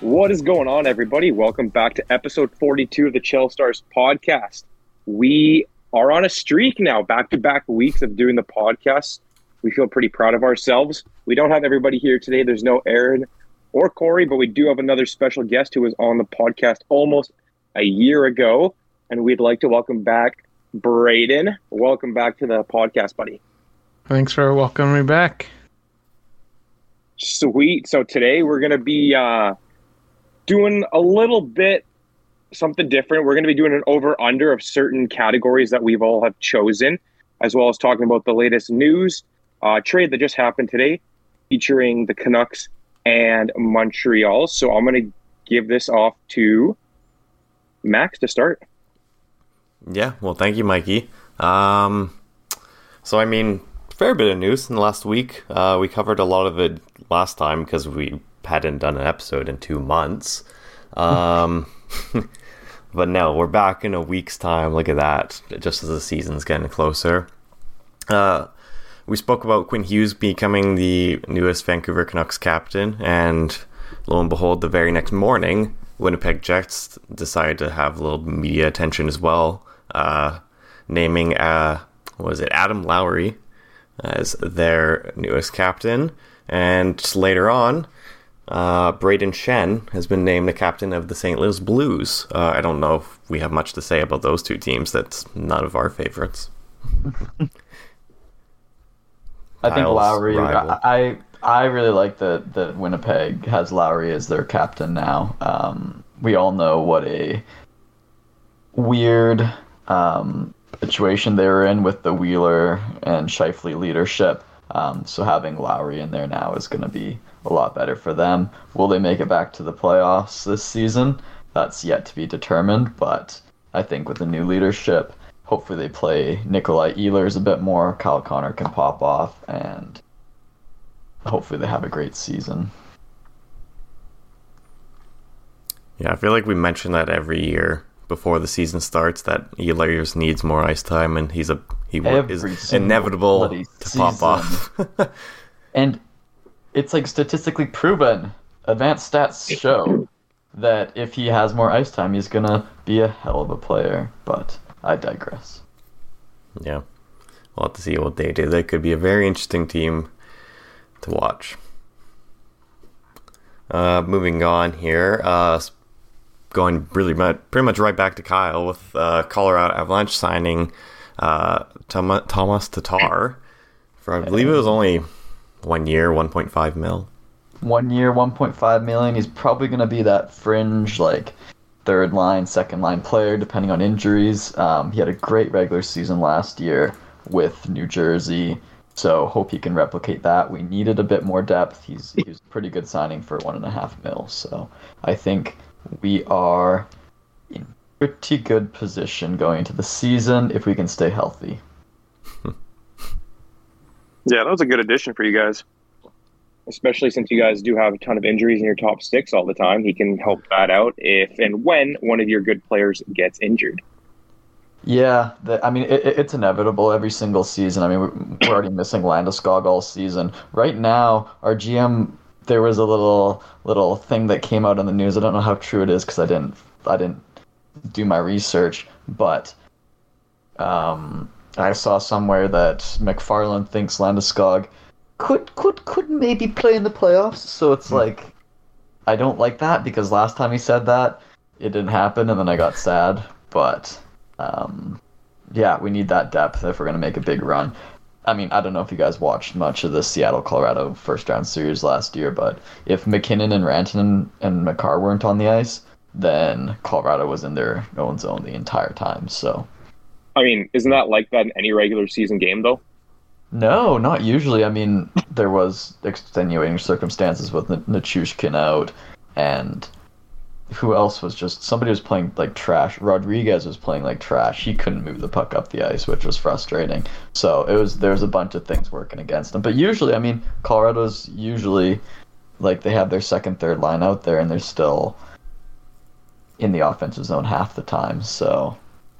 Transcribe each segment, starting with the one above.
What is going on, everybody? Welcome back to episode 42 of the Chel Stars podcast. We are on a streak now, back to back weeks of doing the podcast. We feel pretty proud of ourselves. We don't have everybody here today. There's no Aaron or Corey, but we do have another special guest who was on the podcast almost a year ago. And we'd like to welcome back Braydon. Welcome back to the podcast, buddy. Thanks for welcoming me back. Sweet. So today we're going to be uh, doing a little bit something different. We're going to be doing an over under of certain categories that we've all have chosen, as well as talking about the latest news uh, trade that just happened today, featuring the Canucks and Montreal. So I'm going to give this off to Max to start. Yeah, well, thank you, Mikey. Um, so, I mean, fair bit of news in the last week. Uh, we covered a lot of it last time because we hadn't done an episode in two months. Um, but no, we're back in a week's time. Look at that, just as the season's getting closer. Uh, we spoke about Quinn Hughes becoming the newest Vancouver Canucks captain, and lo and behold, the very next morning, Winnipeg Jets decided to have a little media attention as well, uh, naming uh, was it Adam Lowry as their newest captain, and later on, uh, Brayden Schenn has been named the captain of the St. Louis Blues. Uh, I don't know if we have much to say about those two teams. That's none of our favorites. I think Lowry. rival. I I really like that that Winnipeg has Lowry as their captain now. Um, we all know what a weird um, situation they were in with the Wheeler and Scheifele leadership. Um, so having Lowry in there now is going to be a lot better for them. Will they make it back to the playoffs this season? That's yet to be determined. But I think with the new leadership, hopefully they play Nikolai Ehlers a bit more. Kyle Connor can pop off, and hopefully they have a great season. Yeah, I feel like we mention that every year before the season starts that Ehlers needs more ice time, and he's a he Every is inevitable to pop off. And it's like statistically proven. Advanced stats show that if he has more ice time, he's gonna be a hell of a player. But I digress. yeah, we'll have to see what they do. They could be a very interesting team to watch. Uh, moving on here, uh, going really much, pretty much right back to Kyle with uh, Colorado Avalanche signing uh, Thomas Tatar for I believe it was only one year, one point five mil. One year, 1.5 million. He's probably gonna be that fringe like third line, second line player, depending on injuries. Um, he had a great regular season last year with New Jersey. So hope he can replicate that. We needed a bit more depth. He's he was a pretty good signing for one and a half mil. So I think we are in pretty good position going into the season if we can stay healthy. Yeah, that was a good addition for you guys. Especially since you guys do have a ton of injuries in your top six all the time. He can help that out if and when one of your good players gets injured. Yeah, the, I mean it, it- it's inevitable every single season. I mean we're, we're already missing Landeskog all season. Right now, our GM there was a little little thing that came out in the news. I don't know how true it is because I didn't I didn't do my research, but um, I saw somewhere that MacFarland thinks Landeskog could could could maybe play in the playoffs. So it's like I don't like that because last time he said that it didn't happen, and then I got sad. But um, yeah, we need that depth if we're gonna make a big run. I mean, I don't know if you guys watched much of the Seattle Colorado first round series last year, but if MacKinnon and Rantanen and Makar weren't on the ice, then Colorado was in their own zone the entire time. So I mean, isn't that like that in any regular season game though? no, not usually. I mean, there was extenuating circumstances with N- out, and who else was just somebody was playing like trash. Rodrigues was playing like trash. He couldn't move the puck up the ice, which was frustrating. So it was there was a bunch of things working against them. But usually, I mean, Colorado's usually like they have their second, third line out there, and they're still in the offensive zone half the time. So,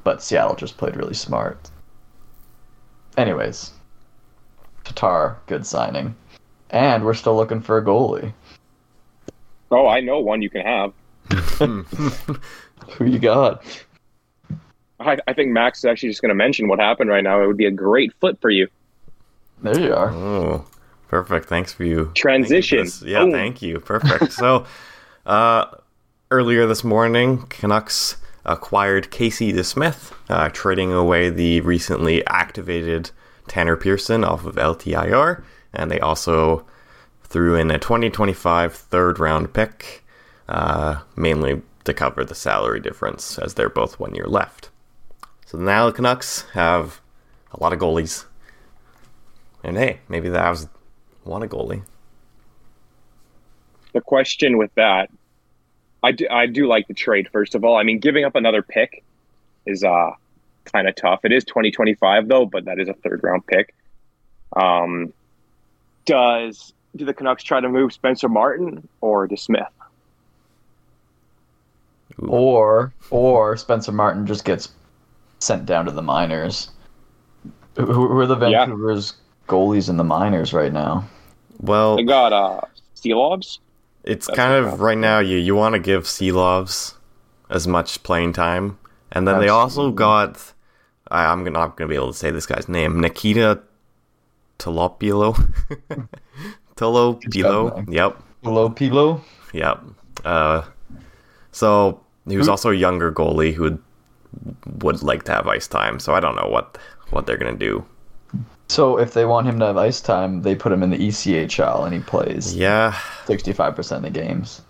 but Seattle just played really smart. Anyways, Tatar, good signing, and we're still looking for a goalie. Oh, I know one you can have. Who you got? I, I think Max is actually just going to mention what happened right now. It would be a great flip for you. There you are. Oh, perfect. Thanks for you. Transition. Thank you, Yeah, Boom. thank you. Perfect. so, uh, earlier this morning, Canucks acquired Casey DeSmith, uh, trading away the recently activated Tanner Pearson off of LTIR, and they also threw in a 2025 third round pick, uh, mainly to cover the salary difference, as they're both one year left. So now the Canucks have a lot of goalies. And hey, maybe the Avs want a goalie. The question with that, I do, I do like the trade, first of all. I mean, giving up another pick is uh, kind of tough. It is 2025, though, but that is a third round pick. Um, does do the Canucks try to move Spencer Martin or DeSmith? Or or Spencer Martin just gets sent down to the minors. Who, who are the Yeah. Vancouver's goalies in the minors right now? Well, They got uh, Silovs. It's that's kind of right now. You you want to give Silovs as much playing time, and then they also got. I, I'm not going to be able to say this guy's name. Nikita Tolopilo. Tolopilo. Yep. Hello, Pilo. Yep. Uh, so he was also a younger goalie who would, would like to have ice time. So I don't know what what they're gonna do. So if they want him to have ice time, they put him in the ECHL and he plays Yeah. 65% of the games.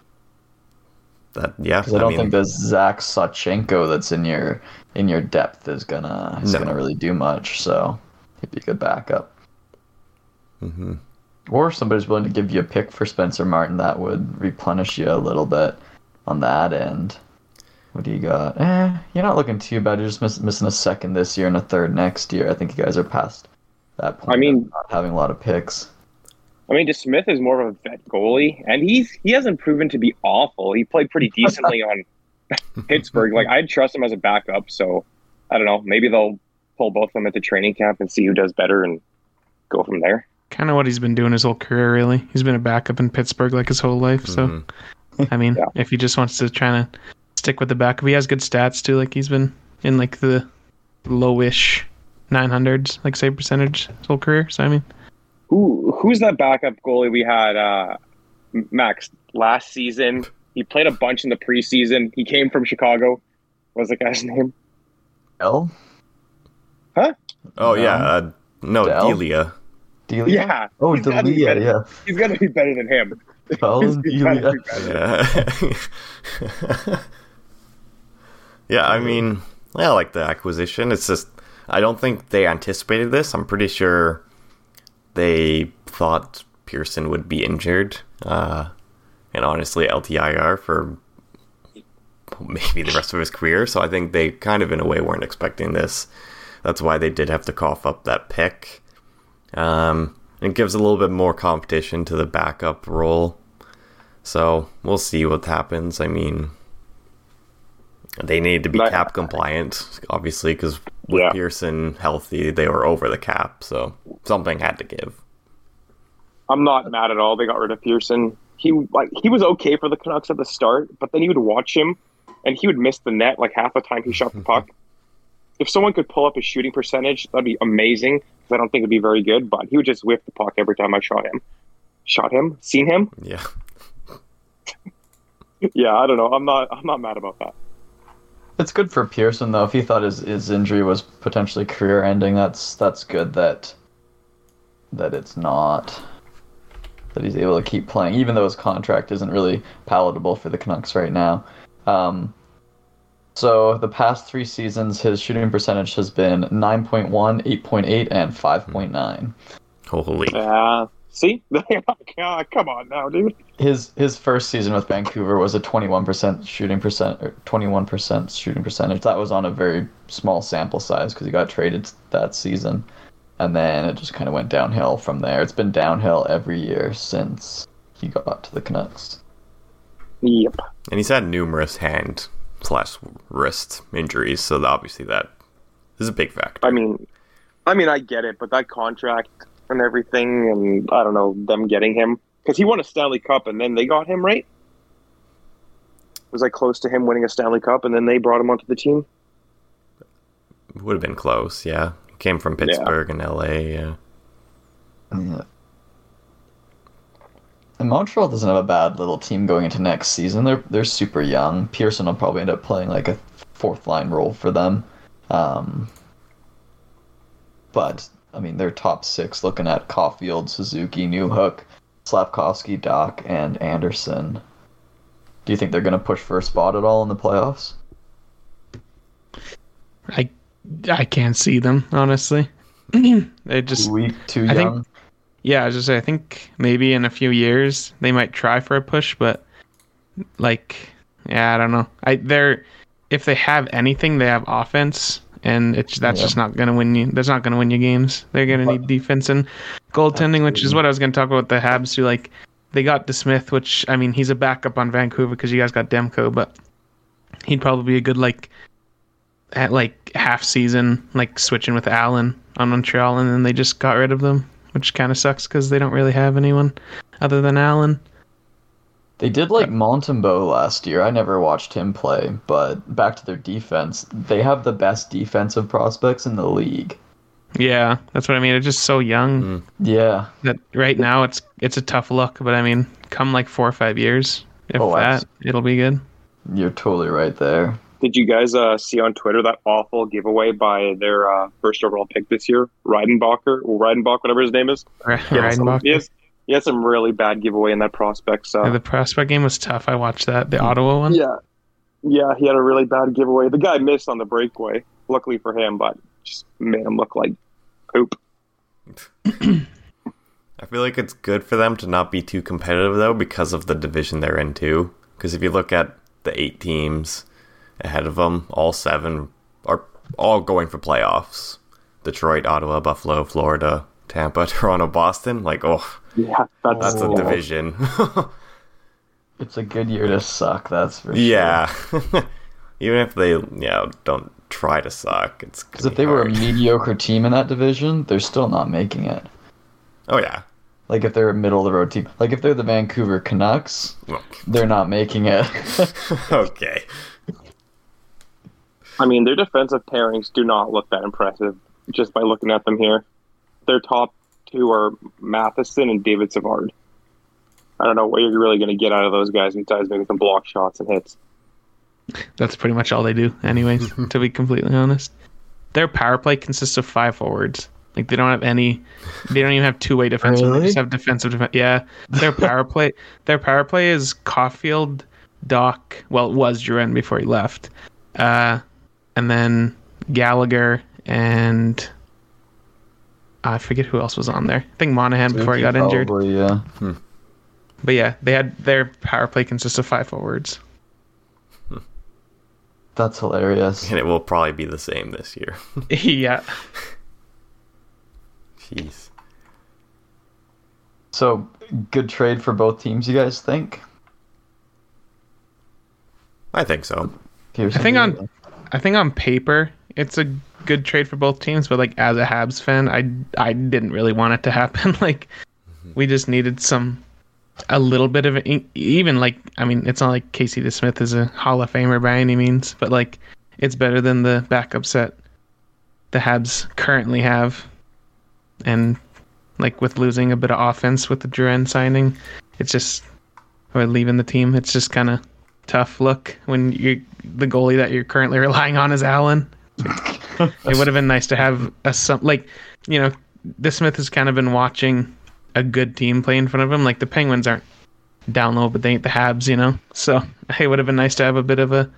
That yeah. Because I don't mean, think the Zach Sawchenko that's in your in your depth is gonna is No. gonna really do much. So he'd be a good backup. hmm Or if somebody's willing to give you a pick for Spencer Martin, that would replenish you a little bit on that end. What do you got? Eh, you're not looking too bad. You're just miss- missing a second this year and a third next year. I think you guys are past that point. I mean- not having a lot of picks. I mean, DeSmith is more of a vet goalie, and he's he hasn't proven to be awful. He played pretty decently on Pittsburgh. Like I'd trust him as a backup. So I don't know. Maybe they'll pull both of them at the training camp and see who does better and go from there. Kind of what he's been doing his whole career, really. He's been a backup in Pittsburgh like his whole life. So, Mhm. I mean, Yeah. if he just wants to try to stick with the backup, he has good stats too. Like he's been in like the lowish 900s, like save percentage his whole career. So I mean, Who who's that backup goalie we had? Uh, Max last season. He played a bunch in the preseason. He came from Chicago. What was the guy's name? L? Huh? Oh No. yeah. Uh, no, Dell? Delia. Delia? Yeah. Oh, he's gotta be Delia, better- yeah. He's got to be better than him. Collin He's Delia. be better. Yeah. yeah, I mean, I like the acquisition. It's just I don't think they anticipated this. I'm pretty sure they thought Pearson would be injured. Uh, and honestly, LTIR for maybe the rest of his career. So I think they kind of, in a way, weren't expecting this. That's why they did have to cough up that pick. Um, it gives a little bit more competition to the backup role. So we'll see what happens. I mean, they need to be cap compliant, obviously, because with Yeah. Pearson healthy, they were over the cap. So something had to give. I'm not mad at all. They got rid of Pearson. He like he was okay for the Canucks at the start, but then you would watch him, and he would miss the net like half the time he shot the puck. If someone could pull up his shooting percentage, that'd be amazing. Because I don't think it'd be very good, but he would just whiff the puck every time I shot him. Shot him, seen him. Yeah. Yeah, I don't know. I'm not. I'm not mad about that. It's good for Pearson though. If he thought his, his injury was potentially career ending, that's that's good that that it's not. That he's able to keep playing, even though his contract isn't really palatable for the Canucks right now. Um, so the past three seasons, his shooting percentage has been 9.1, 8.8, and 5.9. Holy. Yeah. See? Come on now, dude. His his first season with Vancouver was a 21% shooting percent, or 21% shooting percentage. That was on a very small sample size because he got traded that season, and then it just kind of went downhill from there. It's been downhill every year since he got to the Canucks. Yep. And he's had numerous hand slash wrist injuries, so obviously that is a big factor. I mean, I mean, I get it, but that contract and everything, and I don't know them getting him because he won a Stanley Cup, and then they got him right. was I close to him winning a Stanley Cup, and then they brought him onto the team. Would have been close, yeah. Came from Pittsburgh and LA, yeah. Yeah. And Montreal doesn't have a bad little team going into next season. They're they're super young. Pearson will probably end up playing like a fourth line role for them. Um, but I mean, they're top six looking at Caulfield, Suzuki, Newhook, Slavkovsky, Dach, and Anderson. Do you think they're going to push for a spot at all in the playoffs? I I can't see them honestly. they just Weak, too I think- yeah. I was just say I think maybe in a few years they might try for a push, but like yeah, I don't know. I they're if they have anything, they have offense, and it's that's Yeah. just not gonna win you. That's not gonna win you games. They're gonna need defense and goaltending, which is what I was gonna talk about. The Habs too. Like they got DeSmith, which I mean he's a backup on Vancouver because you guys got Demko, but he'd probably be a good like at like half season like switching with Allen on Montreal, and then they just got rid of them, which kind of sucks because they don't really have anyone other than Allen. They did like Montembeault last year. I never watched him play, but back to their defense. They have the best defensive prospects in the league. Yeah, that's what I mean. It's just so young Yeah. that right now it's it's a tough look, but I mean, come like four or five years, if Oh, that, it'll be good. You're totally right there. Did you guys uh, see on Twitter that awful giveaway by their uh, first overall pick this year, Reidenbacher, or Reidenbach, whatever his name is? Right, He had some, Reidenbach. he has, he had some really bad giveaway in that prospect. Uh, Yeah, the prospect game was tough. I watched that. The Ottawa one. yeah, yeah, he had a really bad giveaway. The guy missed on the breakaway, luckily for him, but just made him look like poop. I feel like it's good for them to not be too competitive though because of the division they're in too. Because if you look at the eight teams ahead of them, all seven are all going for playoffs. Detroit, Ottawa, Buffalo, Florida, Tampa, Toronto, Boston. Like, oh, Yeah, that's, that's a division. It's a good year to suck, that's for sure. yeah. Even if they, yeah, don't try to suck, it's Because if they were a mediocre team in that division, they're still not making it. oh yeah, Like if they're a middle of the road team, like if they're the Vancouver Canucks, Well, they're not making it. okay. I mean, their defensive pairings do not look that impressive just by looking at them here. Their top two are Matheson and David Savard. I don't know what you're really going to get out of those guys besides maybe some block shots and hits. That's pretty much all they do, anyways. to be completely honest, their power play consists of five forwards. Like they don't have any. They don't even have two way defense. They just have defensive defense. Yeah, their power play. Their power play is Caulfield, Dach. Well, it was Drouin before he left, uh, and then Gallagher and I forget who else was on there. I think Monahan before he got injured. Probably, yeah. Hmm. But yeah, they had their power play consists of five forwards. Hmm. That's hilarious. And it will probably be the same this year. yeah. Jeez. So, good trade for both teams, you guys think? I think so. I think on- I think on paper it's a good trade for both teams, but like as a Habs fan, I I didn't really want it to happen. like mm-hmm. we just needed some a little bit of e- even like I mean, it's not like Casey DeSmith is a Hall of Famer by any means, but like it's better than the backup set the Habs currently have, and like with losing a bit of offense with the Drouin signing, it's just or leaving the team. It's just kind of tough look when you the goalie that you're currently relying on is Allen. It would have been nice to have a some like you know DeSmith has kind of been watching a good team play in front of him. Like the Penguins aren't down low, but they ain't the Habs, you know. So it would have been nice to have a bit of a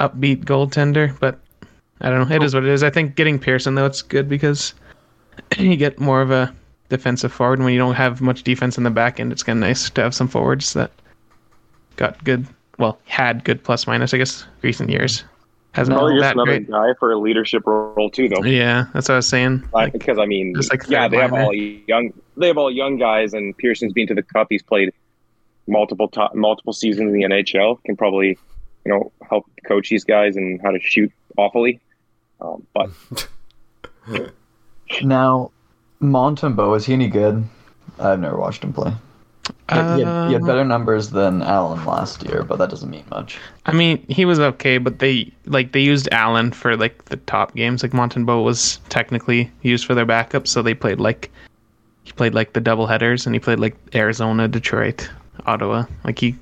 upbeat goaltender, but I don't know. It is what it is. I think getting Pearson though it's good because you get more of a defensive forward. And when you don't have much defense in the back end, it's kind of nice to have some forwards that got good. Well, had good plus minus. I guess recent years hasn't Probably just that another great. guy for a leadership role too, though. Yeah, that's what I was saying. Like, because I mean, just like yeah, they have all young. They have all young guys, and Pearson's been to the cup. He's played multiple to- multiple seasons in the NHL. Can probably, you know, help coach these guys and how to shoot awfully. Um, but Now, Montembeault, is he any good? I've never watched him play. Had, he had- he had Uh, better numbers than Allen last year, but that doesn't mean much. I mean, he was okay, but they like they used Allen for like the top games. Like Montembeault was technically used for their backup, so they played like he played like the double headers, and he played like Arizona, Detroit, Ottawa. Like he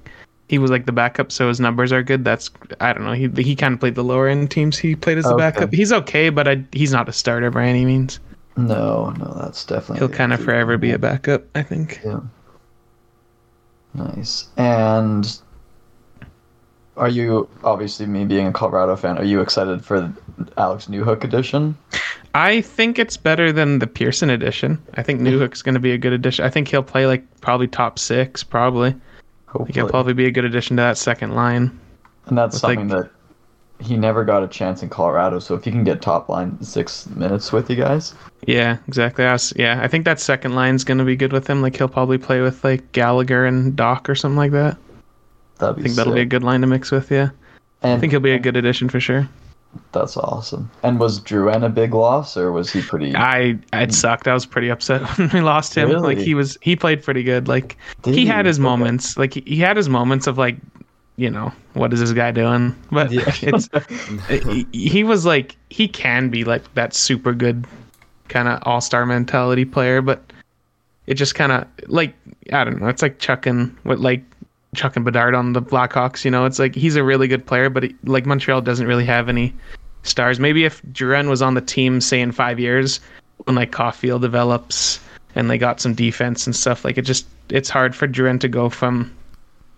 he was like the backup, so his numbers are good. That's I don't know. He he kind of played the lower end teams. He played as the Okay. backup. He's okay, but I, he's not a starter by any means. No, no, that's definitely. He'll kind of forever be a backup, I think. Yeah. Nice. And are you obviously me being a Colorado fan? Are you excited for Alex Newhook edition? I think it's better than the Pearson edition. I think Newhook's going to be a good addition. I think he'll play like probably top six, probably. Hopefully. he'll probably be a good addition to that second line. and that's with, something like- that he never got a chance in Colorado. So if he can get top line six minutes with you guys, Yeah, exactly. I was, yeah, I think that second line's going to be good with him. Like he'll probably play with like Gallagher and Dach or something like that. that'd be. I think that'll be a good line to mix with. Yeah, And I think he'll be a good addition for sure. That's awesome. And was Drouin a big loss, or was he pretty? I it hmm. sucked. I was pretty upset when we lost him. Really? Like he was he played pretty good. Like he had his Okay. moments. Like he, he had his moments of like, you know, what is this guy doing? But Yeah. it's he, was like he can be like that super good kind of all-star mentality player, but it just kind of like I don't know. It's like chucking what like chucking Bedard on the Blackhawks. You know, it's like he's a really good player, but like Montreal doesn't really have any stars. Maybe if Drouin was on the team, say in five years, when like Caulfield develops and they got some defense and stuff, like it just it's hard for Drouin to go from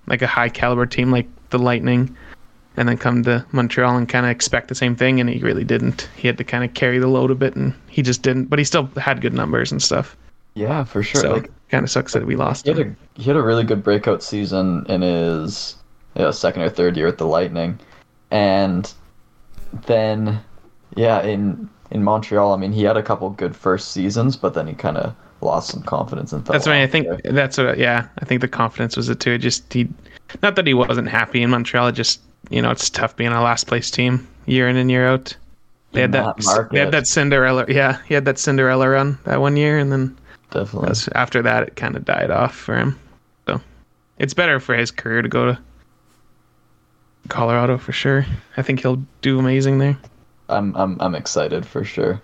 like a high caliber team like the Lightning and then come to Montreal and kind of expect the same thing, and he really didn't. He had to kind of carry the load a bit, and he just didn't. But he still had good numbers and stuff. yeah, for sure. so Like kind of sucks that we lost he had him. a he had a really good breakout season in his yeah, second or third year at the Lightning, and then yeah in in Montreal. I mean, he had a couple good first seasons, but then he kind of lost some confidence and That's why I think there. that's what. Yeah, I think the confidence was it too. It just he, not that he wasn't happy in Montreal. It just you know it's tough being a last place team year in and year out. They In had that. that. They had that Cinderella. Yeah, he had that Cinderella run that one year, and then definitely. after that it kind of died off for him. So it's better for his career to go to Colorado for sure. I think he'll do amazing there. I'm I'm I'm excited for sure.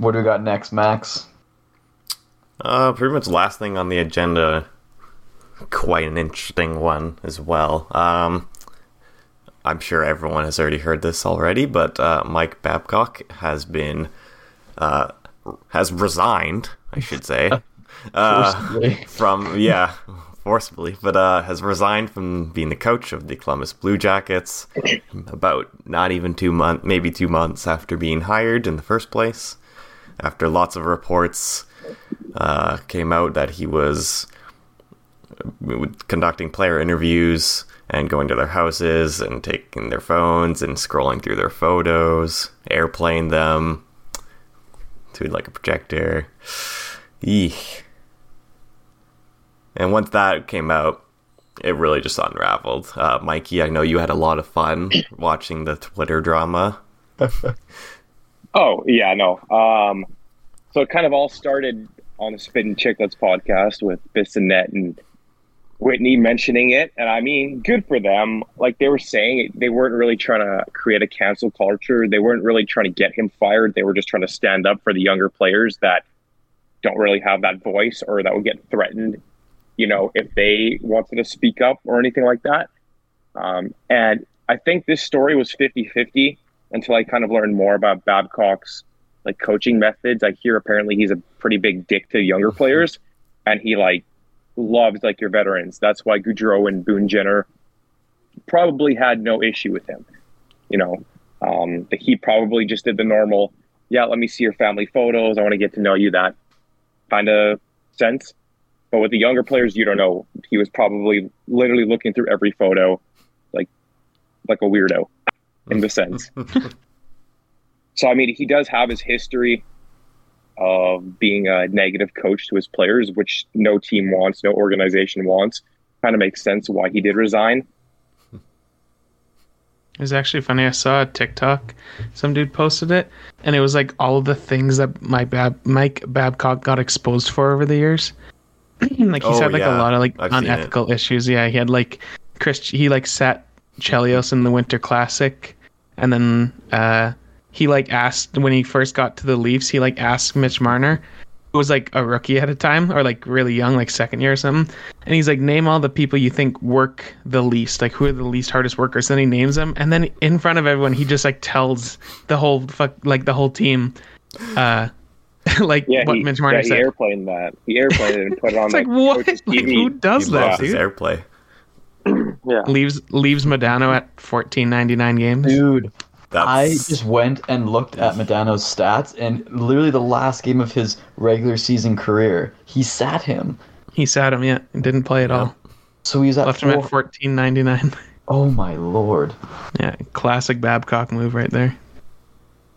What do we got next, Max? Uh, pretty much last thing on the agenda. Quite an interesting one as well. Um, I'm sure everyone has already heard this already, but uh, Mike Babcock has been uh, has resigned, I should say, uh, from yeah, forcibly, but uh, has resigned from being the coach of the Columbus Blue Jackets about not even two months, maybe two months after being hired in the first place. After lots of reports uh, came out that he was conducting player interviews and going to their houses and taking their phones and scrolling through their photos, airplaying them to like a projector. Eek. And once that came out, it really just unraveled. Uh, Mikey, I know you had a lot of fun watching the Twitter drama. Oh yeah, no. Um, so it kind of all started on the Spittin' Chicklets podcast with Bissonnette and Whitney mentioning it, and I mean, good for them. Like they were saying, they weren't really trying to create a cancel culture. They weren't really trying to get him fired. They were just trying to stand up for the younger players that don't really have that voice or that would get threatened. You know, if they wanted to speak up or anything like that. Um, and I think this story was 50 50 until I kind of learned more about Babcock's like coaching methods. I hear apparently he's a pretty big dick to younger players, and he like loves like your veterans. That's why Gaudreau and Boone Jenner probably had no issue with him. You know, um, that he probably just did the normal. Yeah, let me see your family photos. I want to get to know you. That kind of sense. But with the younger players, you don't know. He was probably literally looking through every photo, like like a weirdo, in the sense. So I mean, he does have his history of being a negative coach to his players, which no team wants, no organization wants. Kind of makes sense why he did resign. It was actually funny. I saw a TikTok. Some dude posted it, and it was like all of the things that my Bab- Mike Babcock got exposed for over the years. like he's Oh, had like yeah. a lot of like I've unethical issues. Yeah, he had like Chris. He like sat Chelios in the Winter Classic, and then uh he like asked when he first got to the Leafs. He like asked Mitch Marner, who was like a rookie at a time or like really young, like second year or something. And he's like, name all the people you think work the least. Like who are the least hardest workers? Then he names them, and then in front of everyone, he just like tells the whole fuck like the whole team, uh, like Yeah, what he, Mitch Marner yeah, he said. airplaned that. He airplaned it and put it on It's the like what? coach's Like TV. who does he that, loves his dude? airplay. Yeah. Leaves leaves Modano at fourteen ninety nine games. Dude, That's I just went and looked at Modano's stats, and literally the last game of his regular season career, he sat him. He sat him yet. Didn't play at all. So he's at Left him at fourteen ninety nine. Oh my lord! Yeah, classic Babcock move right there.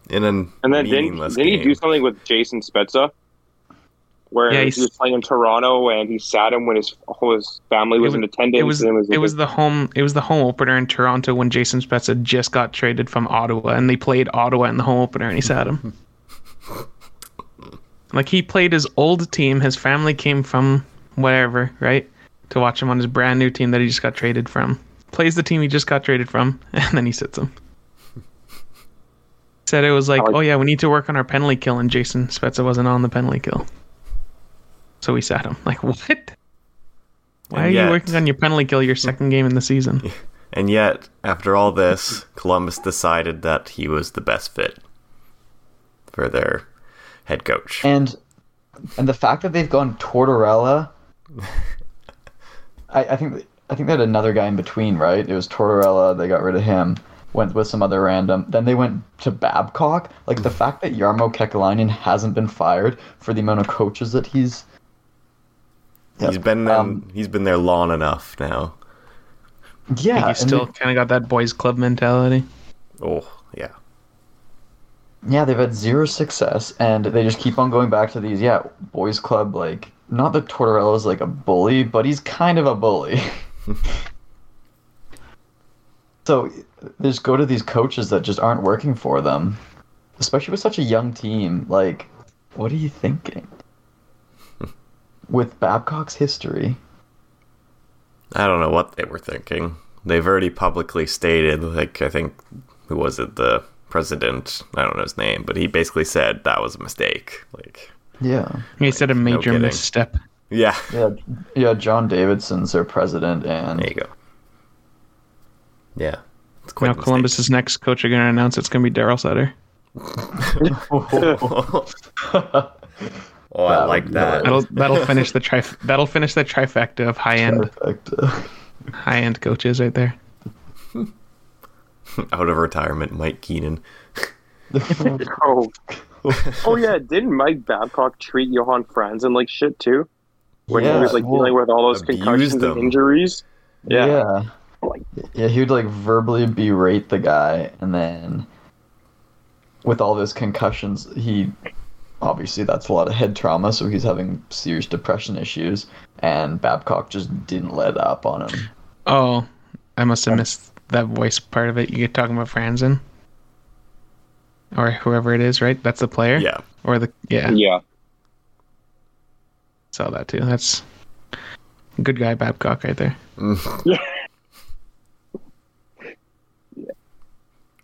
in an And then didn't, didn't he do something with Jason Spezza? Where Yeah, he was playing in Toronto and he sat him when his whole his family was, It in attendance. It was and it was the home it was the home opener in Toronto when Jason Spezza just got traded from Ottawa and they played Ottawa in the home opener and he sat him. like he played his old team, his family came from whatever, right? To watch him on his brand new team that he just got traded from. Plays the team he just got traded from, and then he sits him. Said it was like, like- oh yeah, we need to work on our penalty kill, and Jason Spezza wasn't on the penalty kill. So we sat him. Like, what? Why And are yet- you working on your penalty kill your second game in the season? And yet, after all this, Columbus decided that he was the best fit for their head coach. And and the fact that they've gone Tortorella, I, I think I think they had another guy in between, right? It was Tortorella. They got rid of him. Went with some other random. Then they went to Babcock. Like the fact that Jarmo Kekalainen hasn't been fired for the amount of coaches that he's. He's been Um, he's been there long enough now. Yeah, Like and you still kind of got that boys club mentality. Oh yeah, yeah, they've had zero success, and they just keep on going back to these. Yeah, boys club. Like not that Tortorella's like a bully, but he's kind of a bully. so they just go to these coaches that just aren't working for them, especially with such a young team. Like, what are you thinking? With Babcock's history, I don't know what they were thinking. They've already publicly stated, like I think, who was it? The president. I don't know his name, but he basically said that was a mistake. Like, yeah, He said a major kidding. misstep. yeah, yeah, yeah. John Davidson's their president, and there you go. Yeah, it's quite Now a mistake. Columbus's next coach are going to announce it's going to be Daryl Sutter. Oh, I like would be that. That'll that'll finish the trif- that'll finish the trifecta of high end high end coaches right there. Out of retirement, Mike Keenan. oh. oh yeah, didn't Mike Babcock treat Johan Franzen like shit too? When Yeah, he was like well, dealing with all those concussions them. and injuries. Yeah. yeah. Like- Yeah, he would like verbally berate the guy, and then with all those concussions, he obviously that's a lot of head trauma, so he's having serious depression issues, and Babcock just didn't let up on him. Oh, I must have missed that voice part of it. You get talking about Franzen or whoever it is, right? That's the player. Yeah, Or the yeah. Yeah. Saw that too. That's good guy Babcock right there. Yeah. Mm.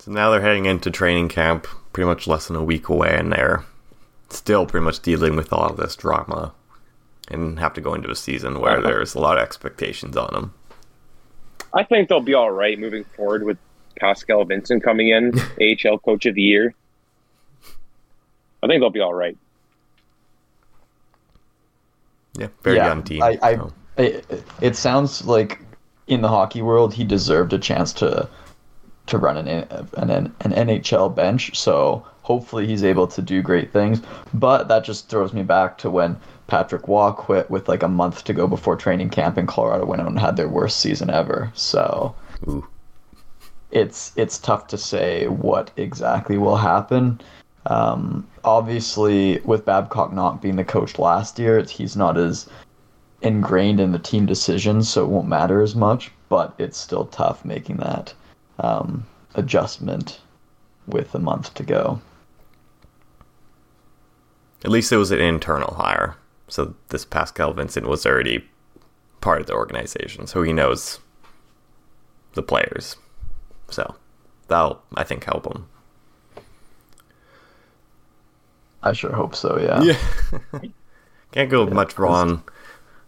So now they're heading into training camp, pretty much less than a week away, and they're still pretty much dealing with all of this drama and have to go into a season where there's a lot of expectations on them. I think they'll be all right moving forward with Pascal Vincent coming in, AHL Coach of the Year. I think they'll be all right. Yeah, very Yeah, young team. I, I, so. it, it sounds like in the hockey world, he deserved a chance to to run an an an NHL bench. So hopefully he's able to do great things. But that just throws me back to when Patrick Roy quit with like a month to go before training camp, and Colorado went out and had their worst season ever. So Ooh. it's it's tough to say what exactly will happen. Um, obviously, with Babcock not being the coach last year, he's not as ingrained in the team decisions, so it won't matter as much. But it's still tough making that um, adjustment with a month to go. At least it was an internal hire. So this Pascal Vincent was already part of the organization, so he knows the players. So that'll, I think, help him. I sure hope so. Yeah. Yeah. Can't go much wrong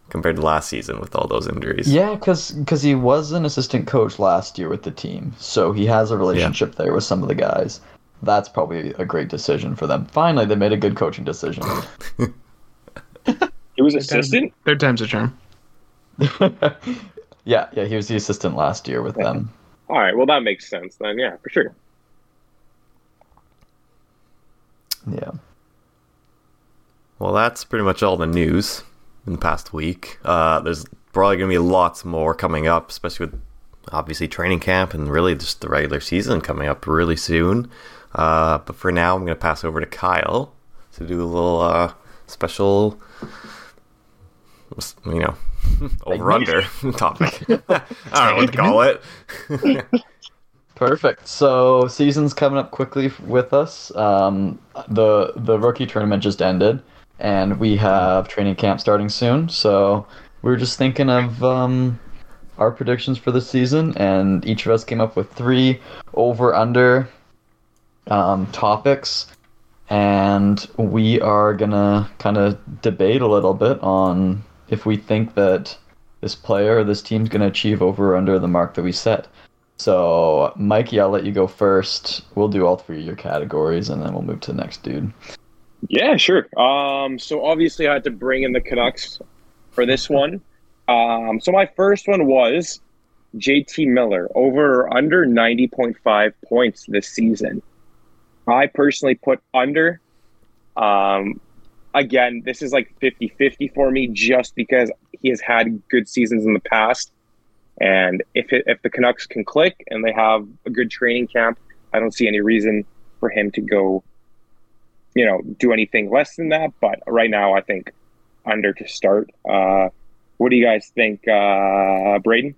compared to last season with all those injuries. Yeah, because he was an assistant coach last year with the team, so he has a relationship there with some of the guys. That's probably a great decision for them. Finally, they made a good coaching decision. He was assistant. Third time's a charm. yeah, yeah, he was the assistant last year with them. All right, well that makes sense then. Yeah, for sure. Yeah. Well, that's pretty much all the news in the past week. Uh, there's probably going to be lots more coming up, especially with obviously training camp and really just the regular season coming up really soon. Uh, but for now, I'm going to pass over to Kyle to do a little uh, special, you know, over under topic. I don't know what to call it. Perfect. So season's coming up quickly with us. Um, the the rookie tournament just ended, and we have training camp starting soon. So we were just thinking of um, our predictions for the season, and each of us came up with three over under um, topics, and we are gonna kind of debate a little bit on if we think that this player or this team's gonna achieve over or under the mark that we set. So, Mikey, I'll let you go first. We'll do all three of your categories, and then we'll move to the next dude. Yeah, sure. Um, so obviously I had to bring in the Canucks for this one. Um, so my first one was JT Miller over or under 90.5 points this season. I personally put under. Um, again, this is like 50 50 for me just because he has had good seasons in the past. And if, it, if the Canucks can click and they have a good training camp, I don't see any reason for him to go you know, do anything less than that. But right now, I think under to start. Uh, what do you guys think, uh, Braydon?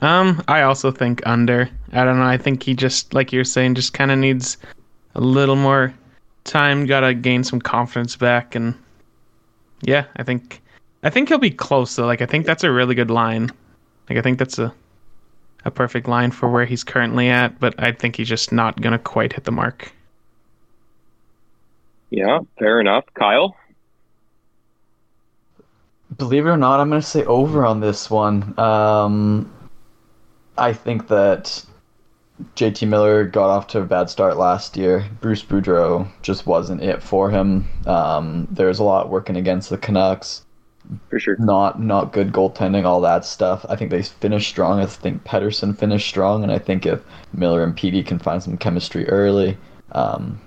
Um, I also think under. I don't know. I think he just, like you're saying, just kind of needs a little more time. Got to gain some confidence back, and yeah, I think, I think he'll be close though. Like I think that's a really good line. Like I think that's a, a perfect line for where he's currently at. But I think he's just not gonna quite hit the mark. Yeah, fair enough. Kyle? Believe it or not, I'm going to say over on this one. Um, I think that JT Miller got off to a bad start last year. Bruce Boudreau just wasn't it for him. Um, there's a lot working against the Canucks. For sure. Not not good goaltending, all that stuff. I think they finished strong. I think Pettersson finished strong, and I think if Miller and PD can find some chemistry early, um,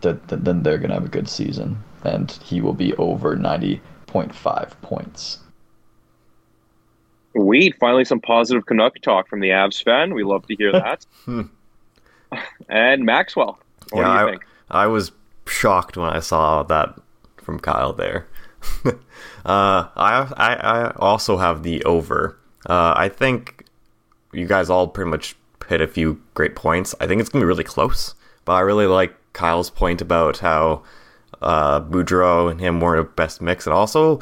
that, that then they're gonna have a good season, and he will be over ninety point five points. Sweet. Finally, some positive Canuck talk from the Avs fan. We love to hear that. and Maxwell, what yeah, do you I, think? I was shocked when I saw that from Kyle there. uh, I, I I also have the over. Uh, I think you guys all pretty much hit a few great points. I think it's gonna be really close, but I really like Kyle's point about how uh, Boudreau and him weren't a best mix, and also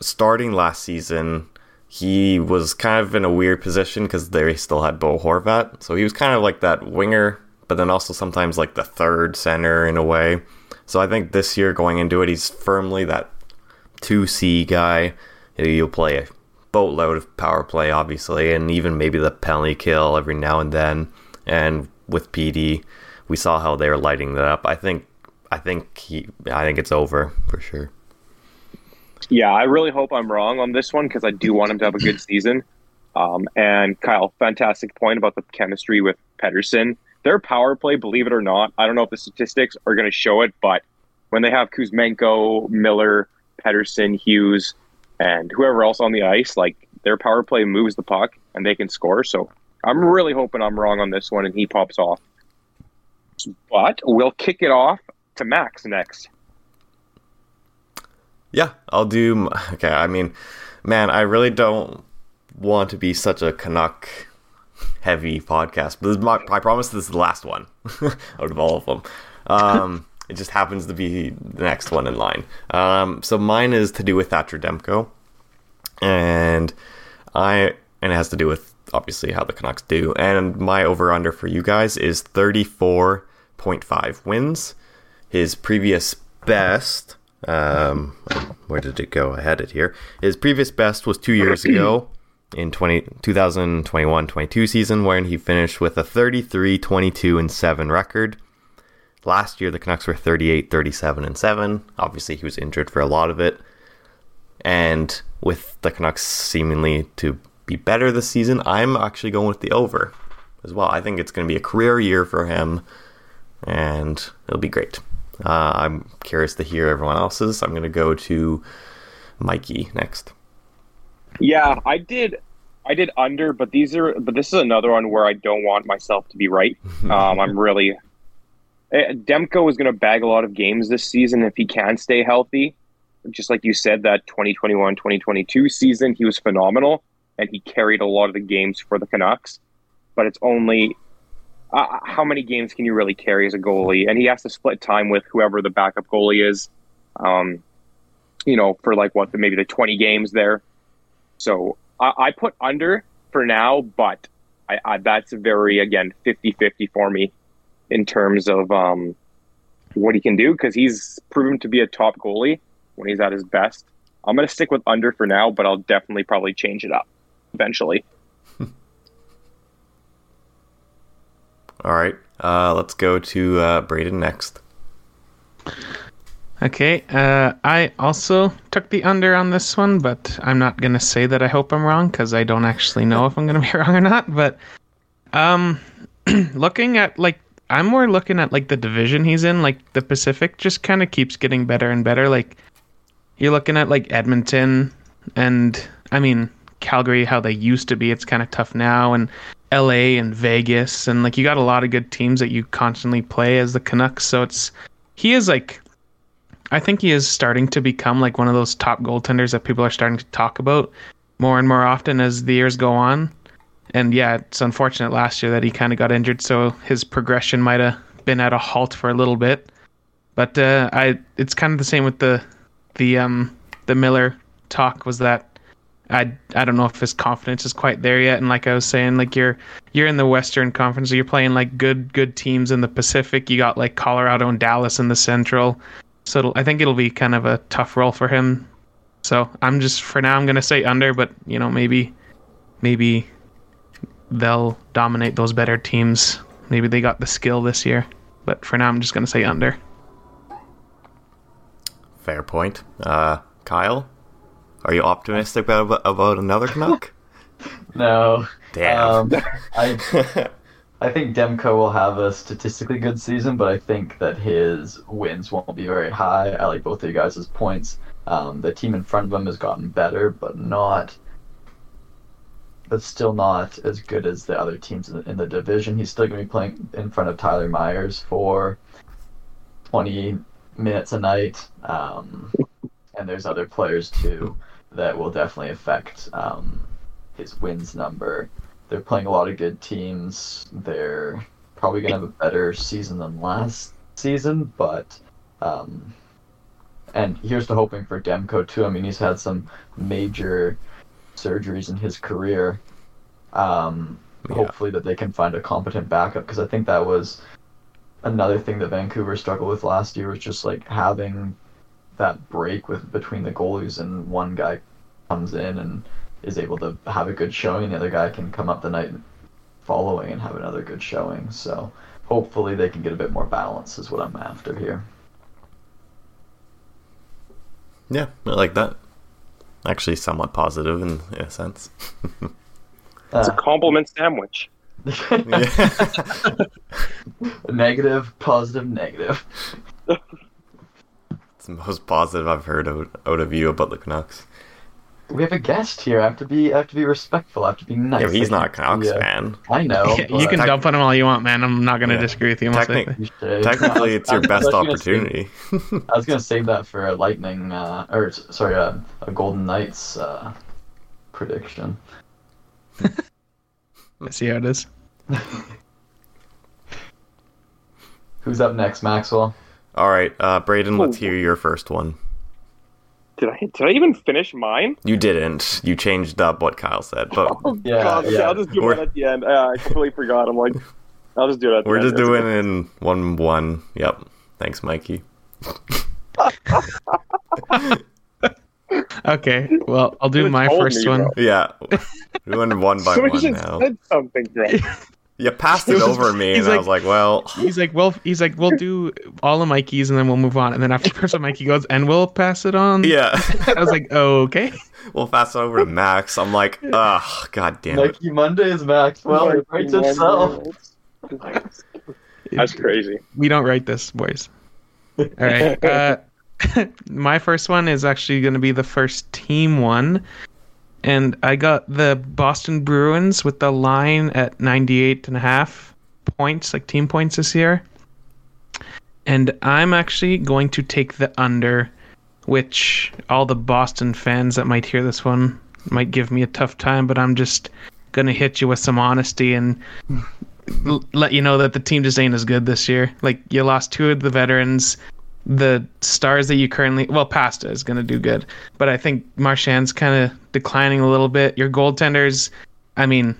starting last season, he was kind of in a weird position because they still had Bo Horvat, so he was kind of like that winger, but then also sometimes like the third center in a way. So I think this year going into it, he's firmly that two C guy. You'll play a boatload of power play, obviously, and even maybe the penalty kill every now and then. And with PD, we saw how they were lighting that up. I think, I think he, I think it's over for sure. Yeah, I really hope I'm wrong on this one because I do want him to have a good season. Um, and Kyle, fantastic point about the chemistry with Pettersson. Their power play, believe it or not, I don't know if the statistics are going to show it, but when they have Kuzmenko, Miller, Pedersen, Hughes, and whoever else on the ice, like their power play moves the puck and they can score. So I'm really hoping I'm wrong on this one and he pops off. But we'll kick it off to Max next. Yeah, I'll do. Okay, I mean, man, I really don't want to be such a Canuck heavy podcast, but my, I promise this is the last one out of all of them. Um, It just happens to be the next one in line. Um, so mine is to do with Thatcher Demko, and I and it has to do with obviously how the Canucks do. And my over under for you guys is thirty four point five wins. His previous best, um, where did it go? I had it here. His previous best was two years ago in 20, 2021-22 season when he finished with a 33 22 and 7 record. Last year the canucks were 38 37 and 7 obviously he was injured for a lot of it. And with the canucks seemingly to be better this season i'm actually going with the over as well. I think it's going to be a career year for him and it'll be great uh, i'm curious to hear everyone else's i'm going to go to mikey next Yeah, I did. I did under, but these are. But this is another one where I don't want myself to be right. Um, I'm really. eh, Demko is going to bag a lot of games this season if he can stay healthy. Just like you said, that 2021 2022 season, he was phenomenal and he carried a lot of the games for the Canucks. But it's only. Uh, how many games can you really carry as a goalie? And he has to split time with whoever the backup goalie is. Um, you know, for like what, maybe the 20 games there. So I, I put under for now, but I, I, that's very, again, 50 50 for me in terms of um, what he can do because he's proven to be a top goalie when he's at his best. I'm going to stick with under for now, but I'll definitely probably change it up eventually. All right uh, let's go to uh, Braydon next Okay, uh, I also took the under on this one, but I'm not gonna say that I hope I'm wrong because I don't actually know if I'm gonna be wrong or not. But um, looking at like I'm more looking at like the division he's in, like the Pacific, just kind of keeps getting better and better. Like you're looking at like Edmonton and I mean Calgary, how they used to be. It's kind of tough now, and L.A. and Vegas, and like you got a lot of good teams that you constantly play as the Canucks. So it's he is like I think he is starting to become like one of those top goaltenders that people are starting to talk about more and more often as the years go on. And yeah, it's unfortunate last year that he kind of got injured, so his progression might have been at a halt for a little bit. But uh, I, it's kind of the same with the, the um, the Miller talk was that I, I don't know if his confidence is quite there yet. And like I was saying, like you're you're in the Western Conference, so you're playing like good good teams in the Pacific. You got like Colorado and Dallas in the Central. So I think it'll be kind of a tough role for him. So I'm just for now I'm gonna say under, but you know maybe maybe they'll dominate those better teams. Maybe they got the skill this year, but for now I'm just gonna say under. Fair point. Uh, Kyle, are you optimistic about about another Canuck? No. Damn. Um, I I think Demko will have a statistically good season, but I think that his wins won't be very high. I like both of you guys' points. Um, the team in front of him has gotten better, but not, but still not as good as the other teams in the, in the division. He's still going to be playing in front of Tyler Myers for 20 minutes a night, um, and there's other players too that will definitely affect um, his wins number they're playing a lot of good teams. They're probably going to have a better season than last season, but um, and here's to hoping for Demko too. I mean, he's had some major surgeries in his career. Um, Yeah. Hopefully that they can find a competent backup because I think that was another thing that Vancouver struggled with last year was just like having that break with between the goalies and one guy comes in and is able to have a good showing and the other guy can come up the night following and have another good showing. So hopefully they can get a bit more balance is what I'm after here. yeah, I like that. Actually, somewhat positive in, in a sense. It's a Uh, compliment sandwich. negative, positive, negative. It's the most positive I've heard out, out of you about the Canucks. We have a guest here. I have to be I have to be respectful. I have to be nice. Yeah, he's not a can't Canucks be, uh, fan. I know. you can tec- dump on him all you want, man. I'm not gonna Yeah. disagree with you. Technic- likely. Technically, it's your I- I best was gonna opportunity. I was gonna save that for a lightning, uh, or sorry, uh, a Golden Knights uh, prediction. I see how it is. Who's up next, Maxwell? All right, uh, Braydon, let's Oh. hear your first one. Did I did I even finish mine? You didn't. You changed up what Kyle said, but Yeah, God, okay, yeah. I'll just do We're- it at the end. Uh, I completely forgot. I'm like, I'll just do it. At the end. we're end. just That's doing okay. it in one one. Yep. Thanks, Mikey. Okay, well, I'll do my first me, one. bro. Yeah, we're doing one by Somebody one just now. said something, bro. You passed it over me, He's and I was like, "Well, He's like, well, he's like, we'll do all of Mikey's and then we'll move on. And then after the first one, Mikey goes, and we'll pass it on. yeah." I was like, oh, okay. we'll pass it over to Max. I'm like, "Ugh, god damn it." Mikey Mondays, Max. Well, it writes itself. That's crazy. We don't write this, boys. All right. Uh, my first one is actually going to be the first team one. And I got the Boston Bruins with the line at 98 and a half points, like team points this year. And I'm actually going to take the under, which all the Boston fans that might hear this one might give me a tough time, but I'm just going to hit you with some honesty and hmm. l- let you know that the team just ain't as good this year. Like you lost two of the veterans. The stars that you currently well, Pasta is gonna do good, but I think Marchand's kind of declining a little bit. Your goaltenders, I mean,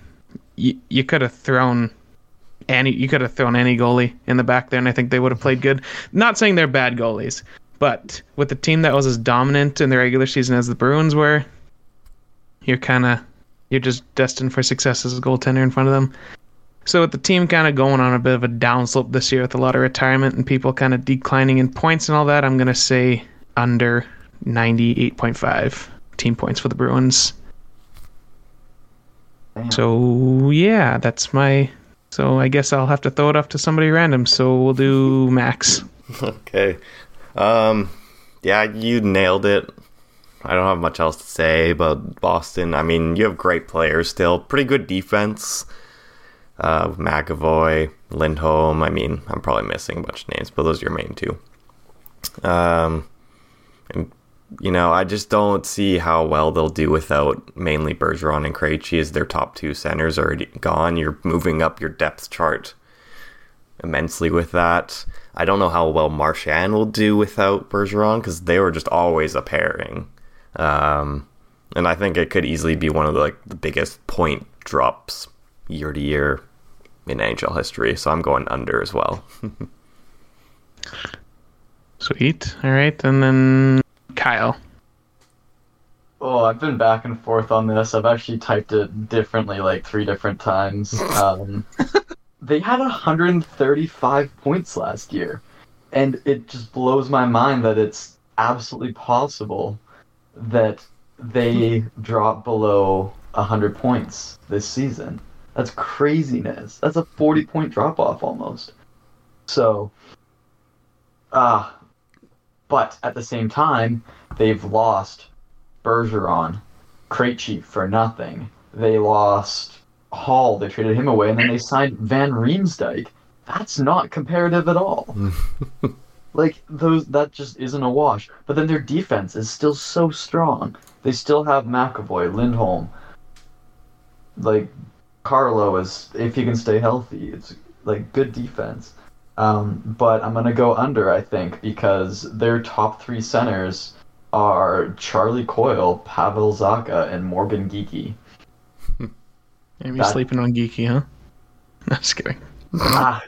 you you could have thrown any you could have thrown any goalie in the back there, and I think they would have played good. Not saying they're bad goalies, but with a team that was as dominant in the regular season as the Bruins were, you're kind of you're just destined for success as a goaltender in front of them. So with the team kind of going on a bit of a downslope this year with a lot of retirement and people kind of declining in points and all that, I'm gonna say under 98.5 team points for the Bruins. Damn. So yeah, that's my. So I guess I'll have to throw it off to somebody random. So we'll do Max. Okay. Um yeah, you nailed it. I don't have much else to say about Boston. I mean, you have great players still. Pretty good defense. Uh McAvoy, Lindholm. I mean, I'm probably missing a bunch of names, but those are your main two. Um and you know, I just don't see how well they'll do without mainly Bergeron and Krejci as their top two centers already gone. You're moving up your depth chart immensely with that. I don't know how well Marchand will do without Bergeron because they were just always a pairing. Um, and I think it could easily be one of the, like the biggest point drops year to year in NHL history. So I'm going under as well. Sweet. All right, and then Kyle. Oh, I've been back and forth on this. I've actually typed it differently like three different times. Um, they had 135 points last year, and it just blows my mind that it's absolutely possible that they drop below 100 points this season. That's craziness. That's a 40 point drop off almost. So, ah, but at the same time, they've lost Bergeron, Krejci for nothing. They lost Hall. They traded him away, and then they signed Van Riemsdyk. That's not comparative at all. like those, that just isn't a wash. But then their defense is still so strong. They still have McAvoy, Lindholm. Like Carlo is, if he can stay healthy, it's like good defense. Um, but I'm gonna go under, I think, because their top three centers are Charlie Coyle, Pavel Zacha, and Morgan Geekie. Maybe That- sleeping on Geekie, huh? No, just kidding. ah,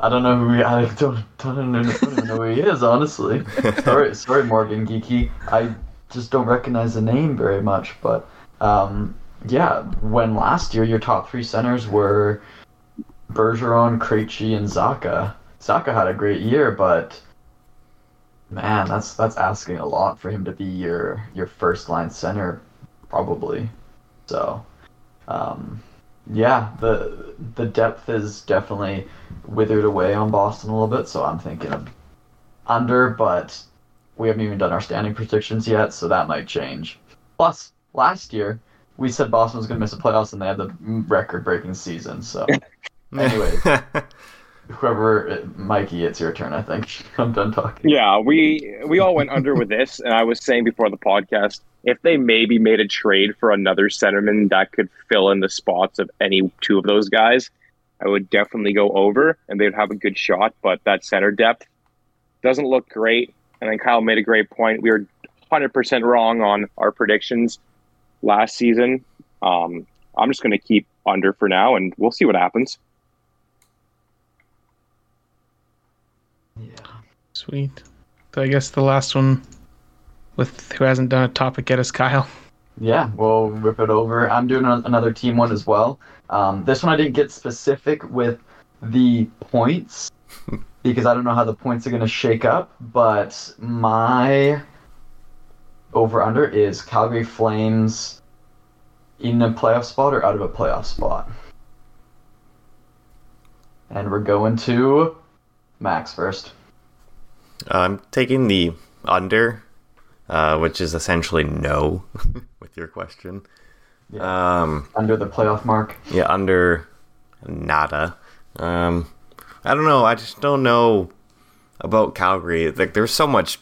I don't know who he, I don't don't, know, don't even know who he is, honestly. sorry, sorry, Morgan Geekie. I just don't recognize the name very much, but um, yeah, when last year your top three centers were Bergeron, Krejci, and Zacha. Zacha had a great year, but man, that's that's asking a lot for him to be your your first line center, probably. So, um, yeah, the the depth is definitely withered away on Boston a little bit. So I'm thinking under, but we haven't even done our standing predictions yet, so that might change. Plus, last year we said Boston was going to miss the playoffs, and they had the record-breaking season. So, anyways, whoever, uh, Mikey, it's your turn. I think I'm done talking. Yeah, we we all went under with this, and I was saying before the podcast, if they maybe made a trade for another centerman that could fill in the spots of any two of those guys, I would definitely go over, and they'd have a good shot. But that center depth, doesn't look great. And then Kyle made a great point. We were 100% wrong on our predictions last season. Um, I'm just going to keep under for now, and we'll see what happens. Yeah. Sweet. So I guess the last one with who hasn't done a topic yet is Kyle. Yeah, we'll rip it over. I'm doing a- another team one as well. Um, this one I didn't get specific with the points because I don't know how the points are going to shake up, but my over under is Calgary Flames in a playoff spot or out of a playoff spot. And we're going to Max first. I'm taking the under, uh, which is essentially no with your question. Um, Under the playoff mark. yeah, under nada. Um, I don't know. I just don't know about Calgary. Like, there's so much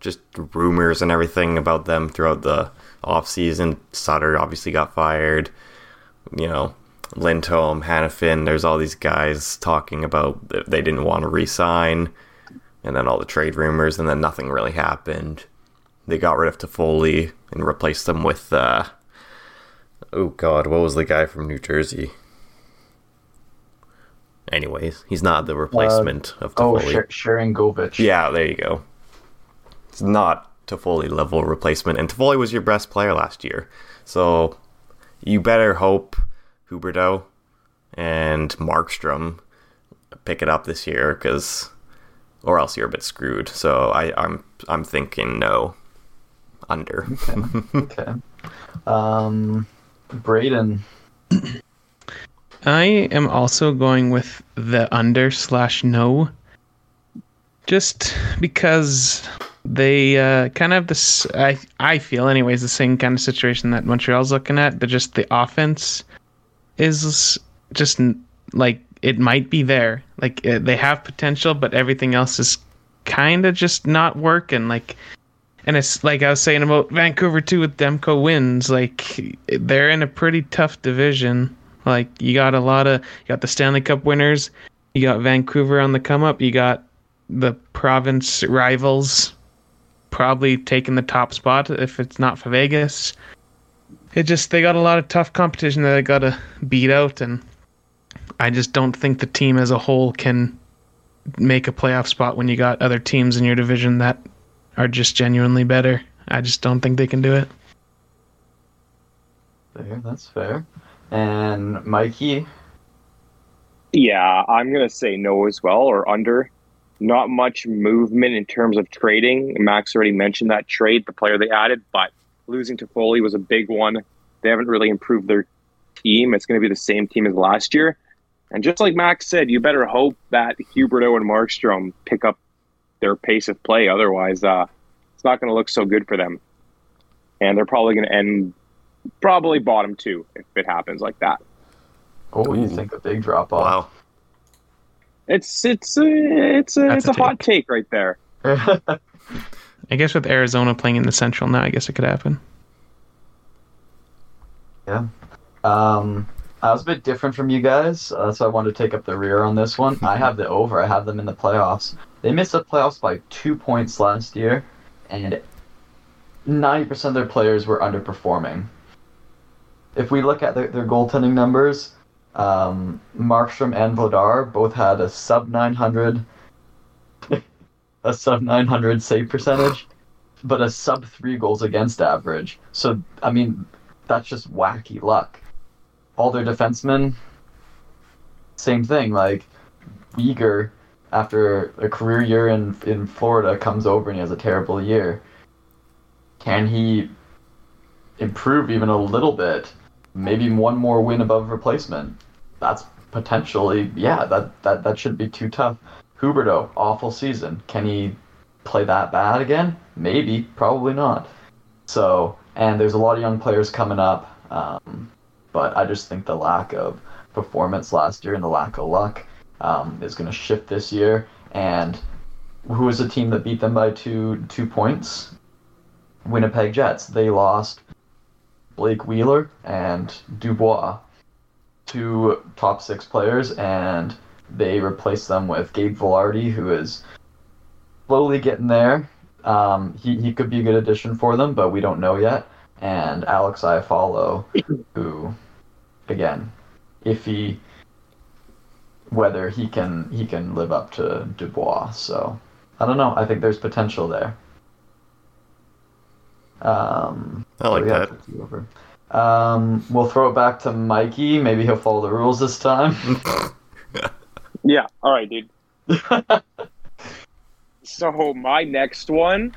just rumors and everything about them throughout the off season. Sutter obviously got fired. You know, Lindholm, Hanifin. There's all these guys talking about they didn't want to re-sign, and then all the trade rumors, and then nothing really happened. They got rid of Toffoli and replaced them with. Uh, oh God, what was the guy from New Jersey? Anyways, he's not the replacement of Oh, Toffoli. Sh- Sharangovich. Yeah, there you go. It's not Toffoli level replacement, and Toffoli was your best player last year, so you better hope Huberdeau and Markstrom pick it up this year, because or else you're a bit screwed. So I, I'm I'm thinking no, under. Okay. Um, Braydon. I am also going with the under slash no. Just because they uh, kind of this, I I feel anyways, the same kind of situation that Montreal's looking at. They're just the offense is just like it might be there, like uh, they have potential, but everything else is kind of just not working. Like and it's like I was saying about Vancouver too with Demko wins. Like they're in a pretty tough division. Like you got a lot of you got the Stanley Cup winners, you got Vancouver on the come up, you got the province rivals probably taking the top spot if it's not for Vegas. It just they got a lot of tough competition that they got to beat out and I just don't think the team as a whole can make a playoff spot when you got other teams in your division that are just genuinely better. I just don't think they can do it. Fair, that's fair. And Mikey. Yeah, I'm going to say no as well or under. Not much movement in terms of trading. Max already mentioned that trade, the player they added, but losing Toffoli was a big one. They haven't really improved their team. It's going to be the same team as last year. And just like Max said, you better hope that Huberdeau and Markstrom pick up their pace of play. Otherwise, uh, it's not going to look so good for them. And they're probably going to end probably bottom two if it happens like that. Oh, you think a big drop off? wow. It's it's a, it's a, it's a a hot take right there. I guess with Arizona playing in the Central now, I guess it could happen. yeah. Um, I was a bit different from you guys, uh, so I wanted to take up the rear on this one. I have the over. I have them in the playoffs. They missed the playoffs by two points last year, and 90% of their players were underperforming. If we look at their, their goaltending numbers, um, Markstrom and Vladar both had a sub 900, a sub 900 save percentage, but a sub three goals against average. So I mean, that's just wacky luck. All their defensemen, same thing. Like Weegar, after a career year in in Florida, comes over and he has a terrible year. Can he improve even a little bit? Maybe one more win above replacement. That's potentially yeah. That that that shouldn't be too tough. Huberdeau, awful season. Can he play that bad again? Maybe, probably not. So, and there's a lot of young players coming up, um, but I just think the lack of performance last year and the lack of luck um, is going to shift this year. And who was the team that beat them by two two points? Winnipeg Jets. They lost Blake Wheeler and Dubois, two top six players, and they replaced them with Gabe Vilardi, who is slowly getting there. Um, he he could be a good addition for them, but we don't know yet. And Alex Iafallo, who, again, if he whether he can he can live up to Dubois. So I don't know. I think there's potential there. Um, I like so that. over. Um, we'll throw it back to Mikey. Maybe he'll follow the rules this time. Yeah. All right, dude. So my next one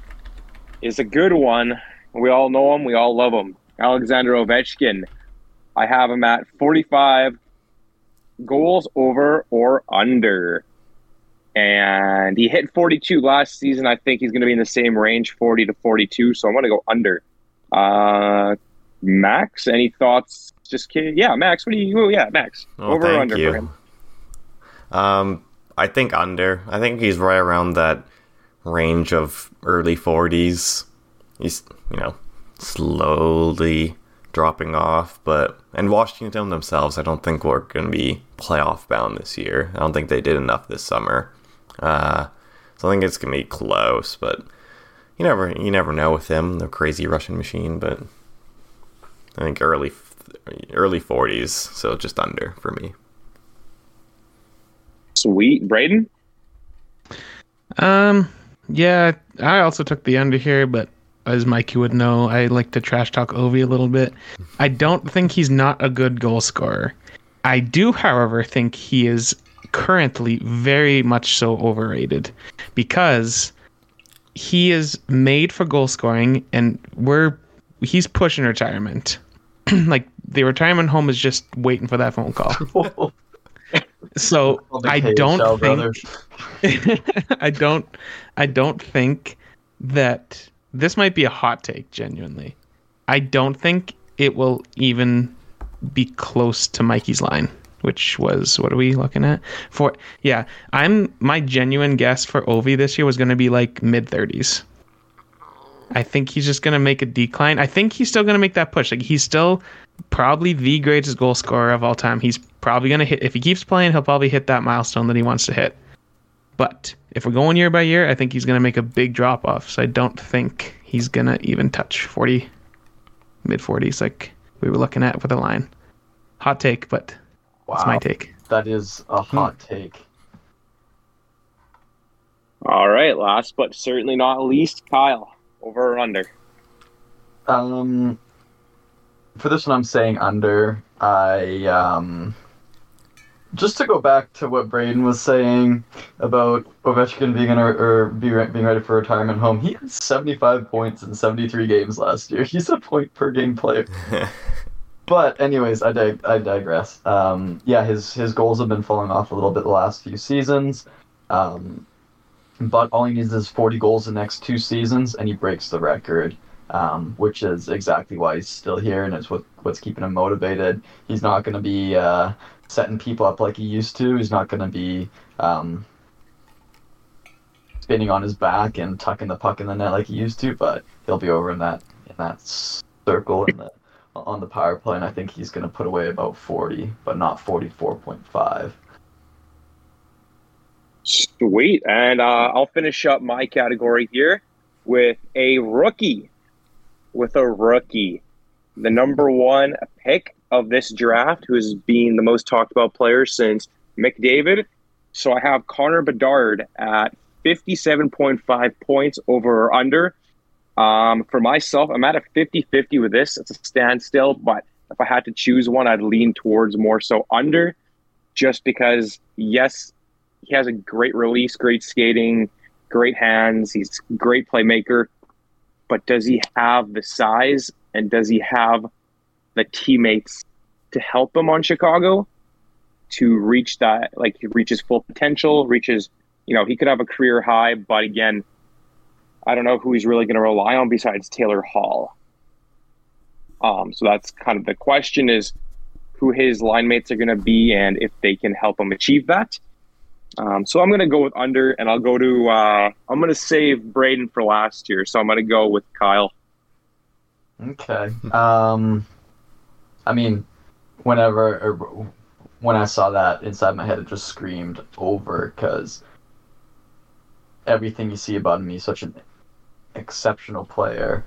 is a good one. We all know him. We all love him. Alexander Ovechkin. I have him at 45 goals over or under. And he hit 42 last season. I think he's going to be in the same range, 40 to 42. So I'm going to go under. Uh, Max, any thoughts? Just kidding. Yeah, Max. What do you? Oh, yeah, Max. Oh, over or under you. for him? Um, I think under. I think he's right around that range of early 40s. He's, you know, slowly dropping off, but and Washington themselves, I don't think we're going to be playoff bound this year. I don't think they did enough this summer. Uh, so I think it's going to be close, but you never you never know with him, the crazy Russian machine, but I think early early 40s, so just under for me. Sweet, Braydon. Um, yeah, I also took the under here, but as Mikey would know, I like to trash talk Ovi a little bit. I don't think he's not a good goal scorer. I do, however, think he is currently very much so overrated because he is made for goal scoring and we're he's pushing retirement. like the retirement home is just waiting for that phone call. So I don't think I don't I don't think that this might be a hot take genuinely. I don't think it will even be close to Mikey's line, which was what are we looking at? For yeah, I'm my genuine guess for Ovi this year was going to be like mid 30s. I think he's just going to make a decline. I think he's still going to make that push. Like he's still probably the greatest goal scorer of all time. He's probably going to hit if he keeps playing, he'll probably hit that milestone that he wants to hit. But if we're going year by year, I think he's going to make a big drop off. So I don't think he's going to even touch 40, mid 40s like we were looking at for the line. Hot take, but that's my take. That is a hot take. All right, last but certainly not least, Kyle. Over or under? Um, for this one, I'm saying under. I um, just to go back to what Braydon was saying about Ovechkin being in a, or be re- being ready for retirement home. He had 75 points in 73 games last year. He's a point per game player. But anyways, I dig- I digress. Um, yeah, his his goals have been falling off a little bit the last few seasons. Um, but all he needs is 40 goals the next two seasons, and he breaks the record, um, which is exactly why he's still here, and it's what what's keeping him motivated. He's not going to be uh, setting people up like he used to. He's not going to be um, spinning on his back and tucking the puck in the net like he used to. But he'll be over in that in that circle in the on the power play, and I think he's going to put away about 40, but not 44.5. Sweet. And uh, I'll finish up my category here with a rookie. With a rookie. The number one pick of this draft, who has been the most talked about player since McDavid. So I have Connor Bedard at 57.5 points over or under. Um, for myself, I'm at a 50 50 with this. It's a standstill, but if I had to choose one, I'd lean towards more so under, just because, yes, he has a great release, great skating, great hands. He's a great playmaker. But does he have the size and does he have the teammates to help him on Chicago to reach that, like, he reaches full potential, reaches, you know, he could have a career high, but again, I don't know who he's really going to rely on besides Taylor Hall. Um, so that's kind of the question is who his line mates are going to be and if they can help him achieve that. Um, so I'm going to go with under, and I'll go to. Uh, I'm going to save Braydon for last year, so I'm going to go with Kyle. Okay. Um, I mean, whenever when I saw that inside my head, it just screamed over because everything you see about me He's such an exceptional player.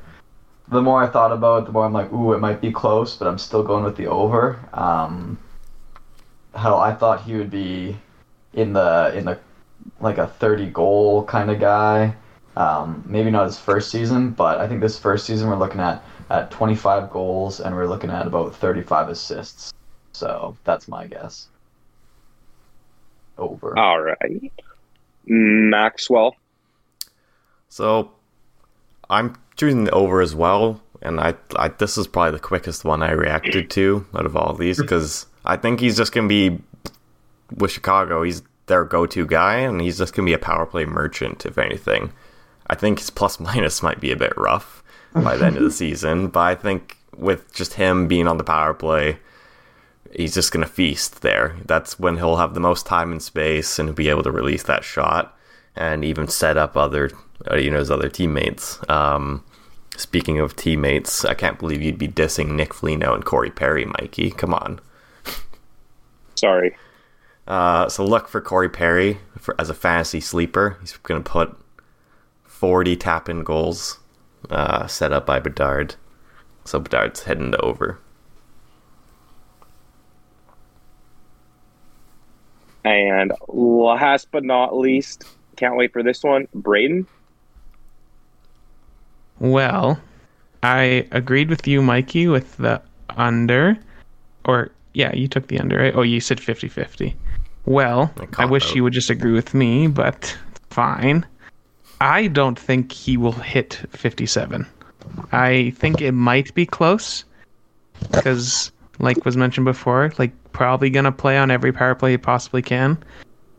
The more I thought about it, the more I'm like, ooh, it might be close, but I'm still going with the over. Um, hell, I thought he would be in the in the like a 30 goal kind of guy. Um, maybe not his first season, but I think this first season we're looking at at 25 goals and we're looking at about 35 assists. So that's my guess. Over. All right. Maxwell. So I'm choosing the over as well, and I, I this is probably the quickest one I reacted to out of all these because I think he's just gonna be with Chicago. He's their go-to guy, and he's just gonna be a power play merchant if anything. I think his plus minus might be a bit rough by the end of the season, but I think with just him being on the power play, he's just going to feast there. That's when he'll have the most time and space and be able to release that shot and even set up other, you know, his other teammates. Um, speaking of teammates, I can't believe you'd be dissing Nick Foligno and Corey Perry, Mikey. Come on. Sorry. Uh, so look for Corey Perry for, as a fantasy sleeper. He's going to put 40 tap in goals uh, set up by Bedard. So Bedard's heading to over. And last but not least, can't wait for this one, Braydon. Well, I agreed with you, Mikey, with the under. Or, yeah, you took the under, right? Oh, you said 50 50. Well, I, I wish you would just agree with me, but fine. I don't think he will hit 57. I think it might be close because, like was mentioned before, like probably gonna play on every power play he possibly can.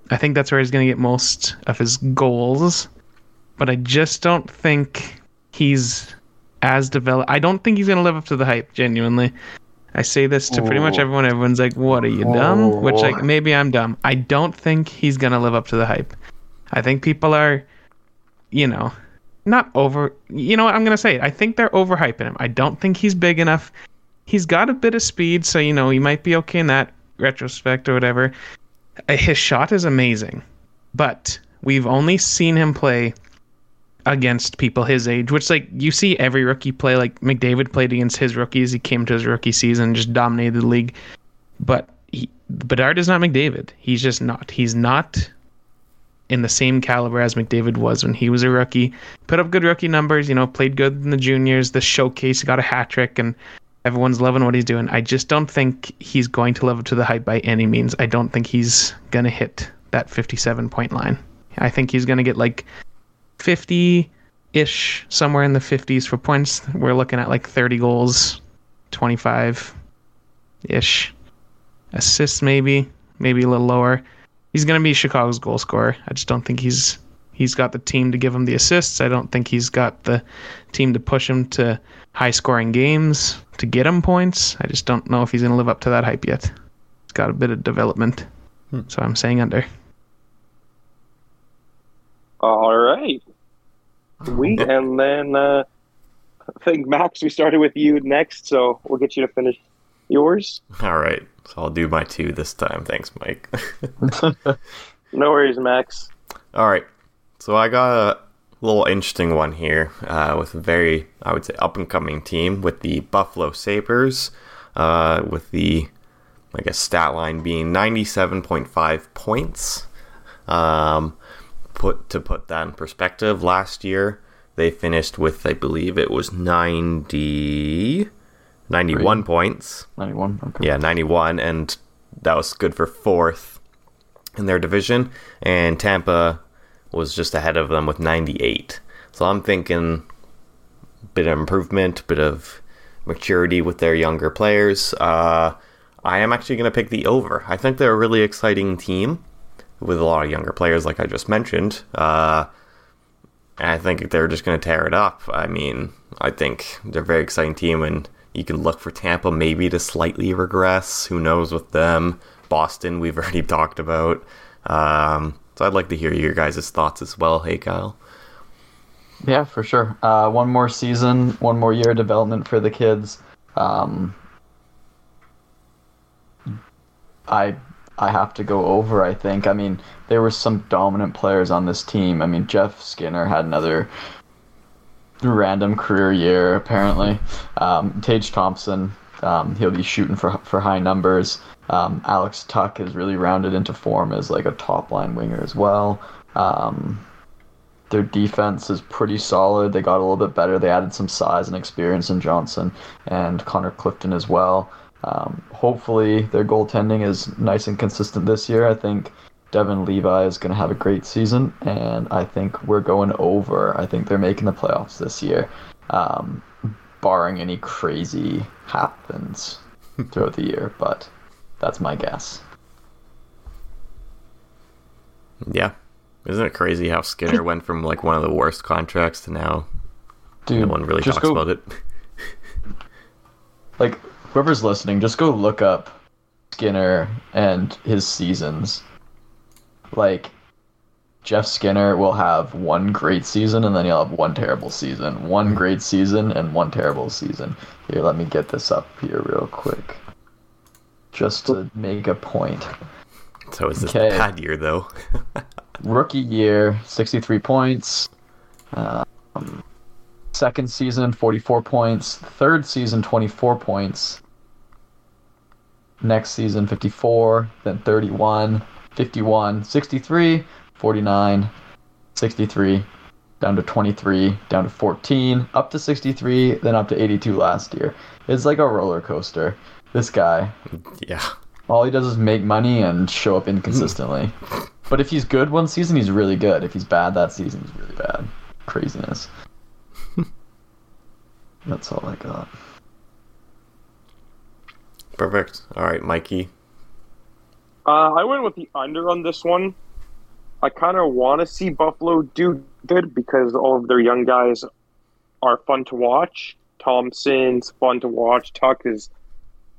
I think that's where he's gonna get most of his goals, but I just don't think he's as developed. I don't think he's gonna live up to the hype. Genuinely, I say this to pretty much everyone. Everyone's like, "What are you dumb?" Which like maybe I'm dumb. I don't think he's gonna live up to the hype. I think people are, you know, not over. You know what I'm gonna say? I think they're overhyping him. I don't think he's big enough. He's got a bit of speed, so you know he might be okay in that retrospect or whatever. Uh, his shot is amazing, but we've only seen him play against people his age, which like you see every rookie play. Like McDavid played against his rookies. He came to his rookie season, just dominated the league. But he, Bedard is not McDavid. He's just not. He's not in the same caliber as McDavid was when he was a rookie. Put up good rookie numbers, you know, played good in the juniors, the showcase, got a hat trick, and everyone's loving what he's doing. I just don't think he's going to live up to the hype by any means. I don't think he's going to hit that 57 point line. I think he's going to get like 50 ish, somewhere in the 50s for points. We're looking at like 30 goals, 25 ish. Assists, maybe, maybe a little lower he's going to be Chicago's goal scorer. I just don't think he's he's got the team to give him the assists. I don't think he's got the team to push him to high scoring games to get him points. I just don't know if he's going to live up to that hype yet. He's got a bit of development. Hmm. So I'm saying under. All right. We and then uh, I think Max, we started with you next, so we'll get you to finish yours. All right. So I'll do my two this time. Thanks, Mike. no worries, Max. All right. So I got a little interesting one here uh, with a very, I would say, up and coming team with the Buffalo Sabres, uh, with the, I guess, stat line being 97.5 points. Um, put to put that in perspective, last year they finished with, I believe it was 90. 91 points. 91. Okay. Yeah, 91 and that was good for fourth in their division and Tampa was just ahead of them with 98. So I'm thinking bit of improvement, bit of maturity with their younger players. Uh, I am actually going to pick the over. I think they're a really exciting team with a lot of younger players, like I just mentioned. Uh, and I think they're just going to tear it up. I mean, I think they're a very exciting team, and you can look for Tampa maybe to slightly regress. Who knows with them? Boston, we've already talked about. Um, so I'd like to hear your guys' thoughts as well. Hey, Kyle. Yeah, for sure. Uh, one more season, one more year of development for the kids. Um, I I have to go over. I think. I mean, there were some dominant players on this team. I mean, Jeff Skinner had another random career year apparently. Um, Tage Thompson, um, he'll be shooting for for high numbers. Um, Alex Tuch is really rounded into form as like a top line winger as well. Um, their defense is pretty solid. They got a little bit better. They added some size and experience in Johnson and Connor Clifton as well. Um, hopefully, their goaltending is nice and consistent this year. I think Devon Levi is going to have a great season, and I think we're going over. I think they're making the playoffs this year, um, barring any crazy happens throughout the year. But that's my guess. Yeah. Isn't it crazy how Skinner went from like one of the worst contracts to now Dude, no one really talks go, about it? Like whoever's listening, just go look up Skinner and his seasons. Like Jeff Skinner will have one great season and then he'll have one terrible season. One great season and one terrible season. Here, let me get this up here real quick. Just to make a point. So is this Okay. a bad year though? Rookie year, 63 points. Um, second season, 44 points. Third season, 24 points. Next season, 54. Then 31, 51, 63, 49, 63, down to 23, down to 14, up to 63, then up to 82 last year. It's like a roller coaster. This guy, yeah. all he does is make money and show up inconsistently. but if he's good one season, he's really good. If he's bad that season, he's really bad. Craziness. That's all I got. Perfect. All right, Mikey. Uh, I went with the under on this one. I kind of want to see Buffalo do good because all of their young guys are fun to watch. Thompson's fun to watch. Tuch is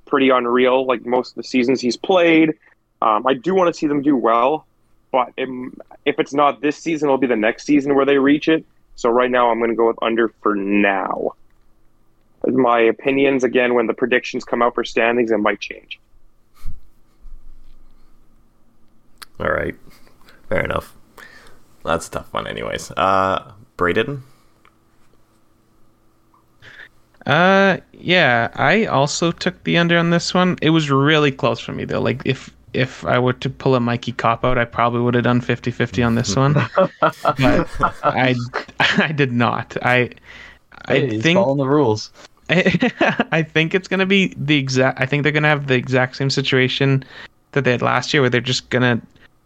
pretty unreal, like most of the seasons he's played. Um, I do want to see them do well, but im- if it's not this season, it'll be the next season where they reach it. So right now, I'm going to go with under for now. My opinions again when the predictions come out for standings, it might change. All right. Fair enough. That's a tough one anyways. Uh Braydon? Uh, yeah, I also took the under on this one. It was really close for me though. Like if if I were to pull a Mikey cop out, I probably would have done 50-50 on this one. but I I did not. I I Hey, think following the rules. I think it's gonna be the exact. I think they're gonna have the exact same situation that they had last year, where they're just gonna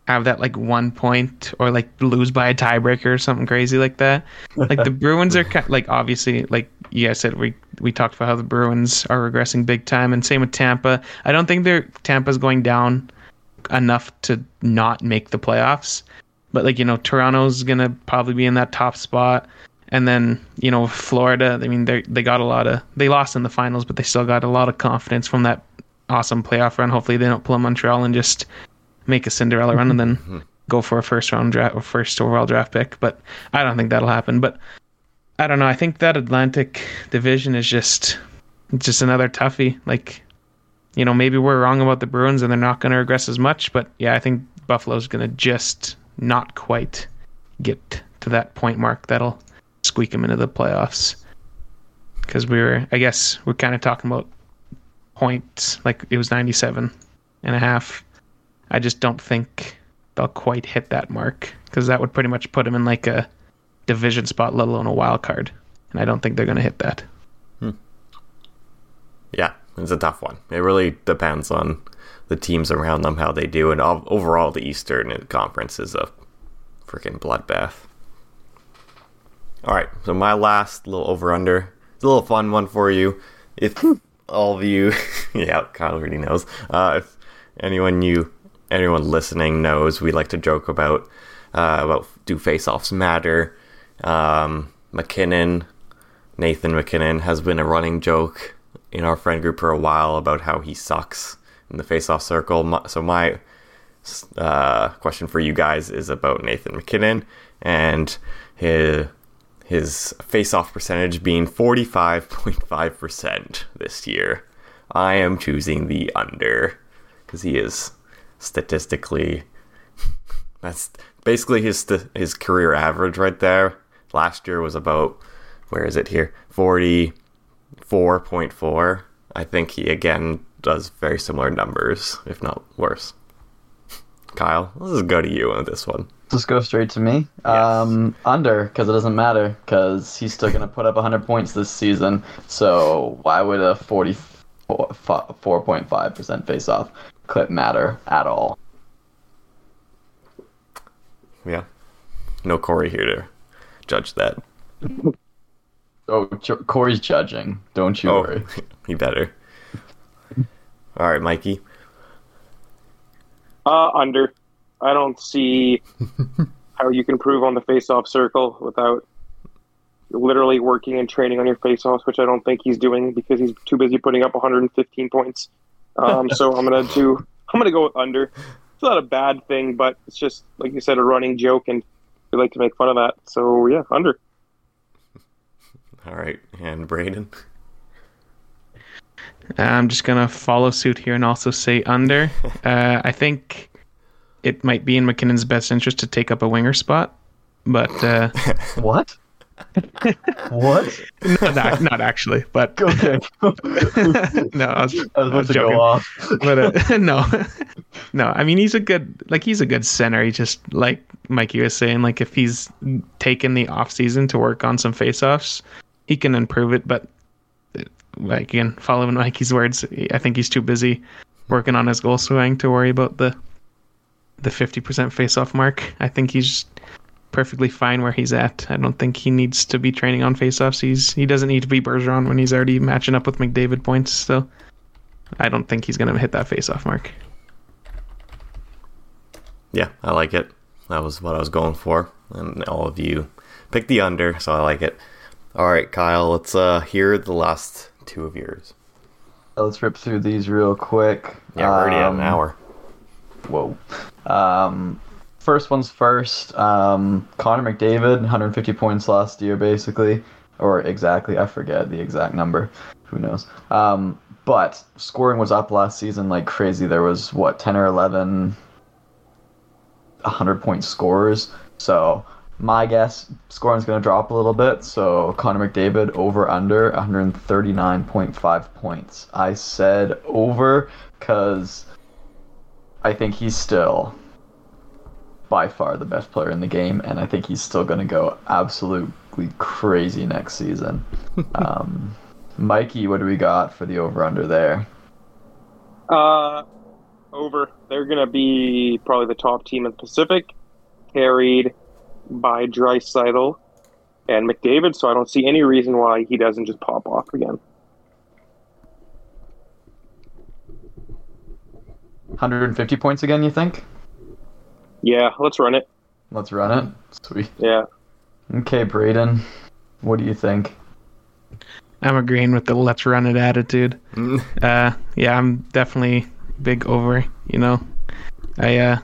have that like one point or like lose by a tiebreaker or something crazy like that. Like the Bruins are ki- like obviously like you guys said we we talked about how the Bruins are regressing big time, and same with Tampa. I don't think they're Tampa's going down enough to not make the playoffs. But like you know, Toronto's gonna probably be in that top spot. And then you know Florida. I mean, they they got a lot of they lost in the finals, but they still got a lot of confidence from that awesome playoff run. Hopefully, they don't pull a Montreal and just make a Cinderella run and then mm-hmm. go for a first round draft or first overall draft pick. But I don't think that'll happen. But I don't know. I think that Atlantic division is just just another toughie. Like you know, maybe we're wrong about the Bruins and they're not going to regress as much. But yeah, I think Buffalo's going to just not quite get to that point mark that'll squeak them into the playoffs. Because we were, I guess, we're kind of talking about points, like it was 97 and a half. I just don't think they'll quite hit that mark because that would pretty much put them in like a division spot, let alone a wild card. And I don't think they're going to hit that. Hmm. Yeah, it's a tough one. It really depends on the teams around them, how they do, and overall, the Eastern Conference is a freaking bloodbath. All right, so my last little over under, it's a little fun one for you. If all of you, yeah, Kyle already knows. Uh, if anyone you, anyone listening knows, we like to joke about uh, about do face-offs matter. Um, MacKinnon, Nathan MacKinnon has been a running joke in our friend group for a while about how he sucks in the face-off circle. So my uh, question for you guys is about Nathan MacKinnon and his his face-off percentage being 45.5% this year. I am choosing the under because he is statistically, that's basically his his career average right there. Last year was about where is it here? Forty four point four. I think he again does very similar numbers, if not worse. Kyle, let's go to you on this one. Just go straight to me. Um, under because it doesn't matter because he's still gonna put up 100 points this season. So why would a 44.5 percent face-off clip matter at all? Yeah, no Corey here to judge that. Oh, J- Corey's judging. Don't you Oh, worry. he better. All right, Mikey. Uh, under. I don't see how you can prove on the face-off circle without literally working and training on your face-offs, which I don't think he's doing because he's too busy putting up 115 points. Um, so I'm gonna do. I'm gonna go with under. It's not a bad thing, but it's just like you said, a running joke, and we like to make fun of that. So yeah, under. All right, and Braydon. I'm just gonna follow suit here and also say under. Uh, I think it might be in MacKinnon's best interest to take up a winger spot, but uh, What? what? not, not actually. But Okay. no, I was, I was about to joking. go off. but uh, no, no. I mean, he's a good like he's a good center. He just like Mikey was saying, like if he's taken the off season to work on some face-offs, he can improve it. But uh, like again, following Mikey's words, I think he's too busy working on his goal swing to worry about the the fifty percent face-off mark. I think he's perfectly fine where he's at. I don't think he needs to be training on face-offs. He's he doesn't need to be Bergeron when he's already matching up with McDavid points. So. I don't think he's going to hit that face-off mark. Yeah, I like it. That was what I was going for, and all of you picked the under, so I like it. All right, Kyle, let's uh hear the last two of yours. Let's rip through these real quick. Yeah, we're already at Um, an hour. Whoa. Um, first one's first. Um, Connor McDavid, 150 points last year, basically, or exactly. I forget the exact number. Who knows? Um, but scoring was up last season like crazy. There was what 10 or 11 100 point scorers. So my guess, scoring's going to drop a little bit. So Connor McDavid over under 139.5 points. I said over because I think he's still by far the best player in the game, and I think he's still going to go absolutely crazy next season. um, Mikey, what do we got for the over under there? Uh, over. They're going to be probably the top team in the Pacific, carried by Draisaitl and McDavid. So I don't see any reason why he doesn't just pop off again. 150 points again, you think? Yeah, let's run it. Let's run it. Sweet. Yeah. Okay, Braydon, what do you think? I'm agreeing with the let's run it attitude. Uh, yeah, I'm definitely big over. You know, I uh,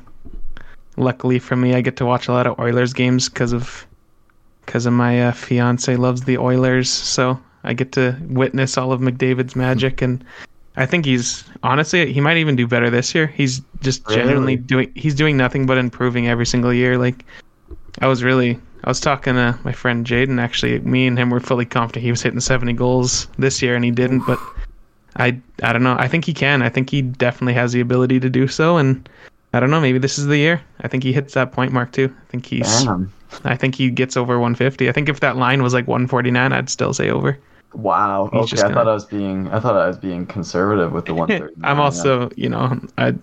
luckily for me, I get to watch a lot of Oilers games because of because of my uh, fiance loves the Oilers, so I get to witness all of McDavid's magic, and I think he's honestly he might even do better this year. He's just genuinely doing he's doing nothing but improving every single year. Like I was really I was talking to my friend Jaden actually. Me and him were fully confident he was hitting 70 goals this year and he didn't, but I I don't know. I think he can. I think he definitely has the ability to do so and I don't know, maybe this is the year. I think he hits that point mark too. I think he's Damn. I think he gets over 150. I think if that line was like 149, I'd still say over. Wow. He's Okay, just I thought gonna- I was being I thought I was being conservative with the 130. I'm also, you know, I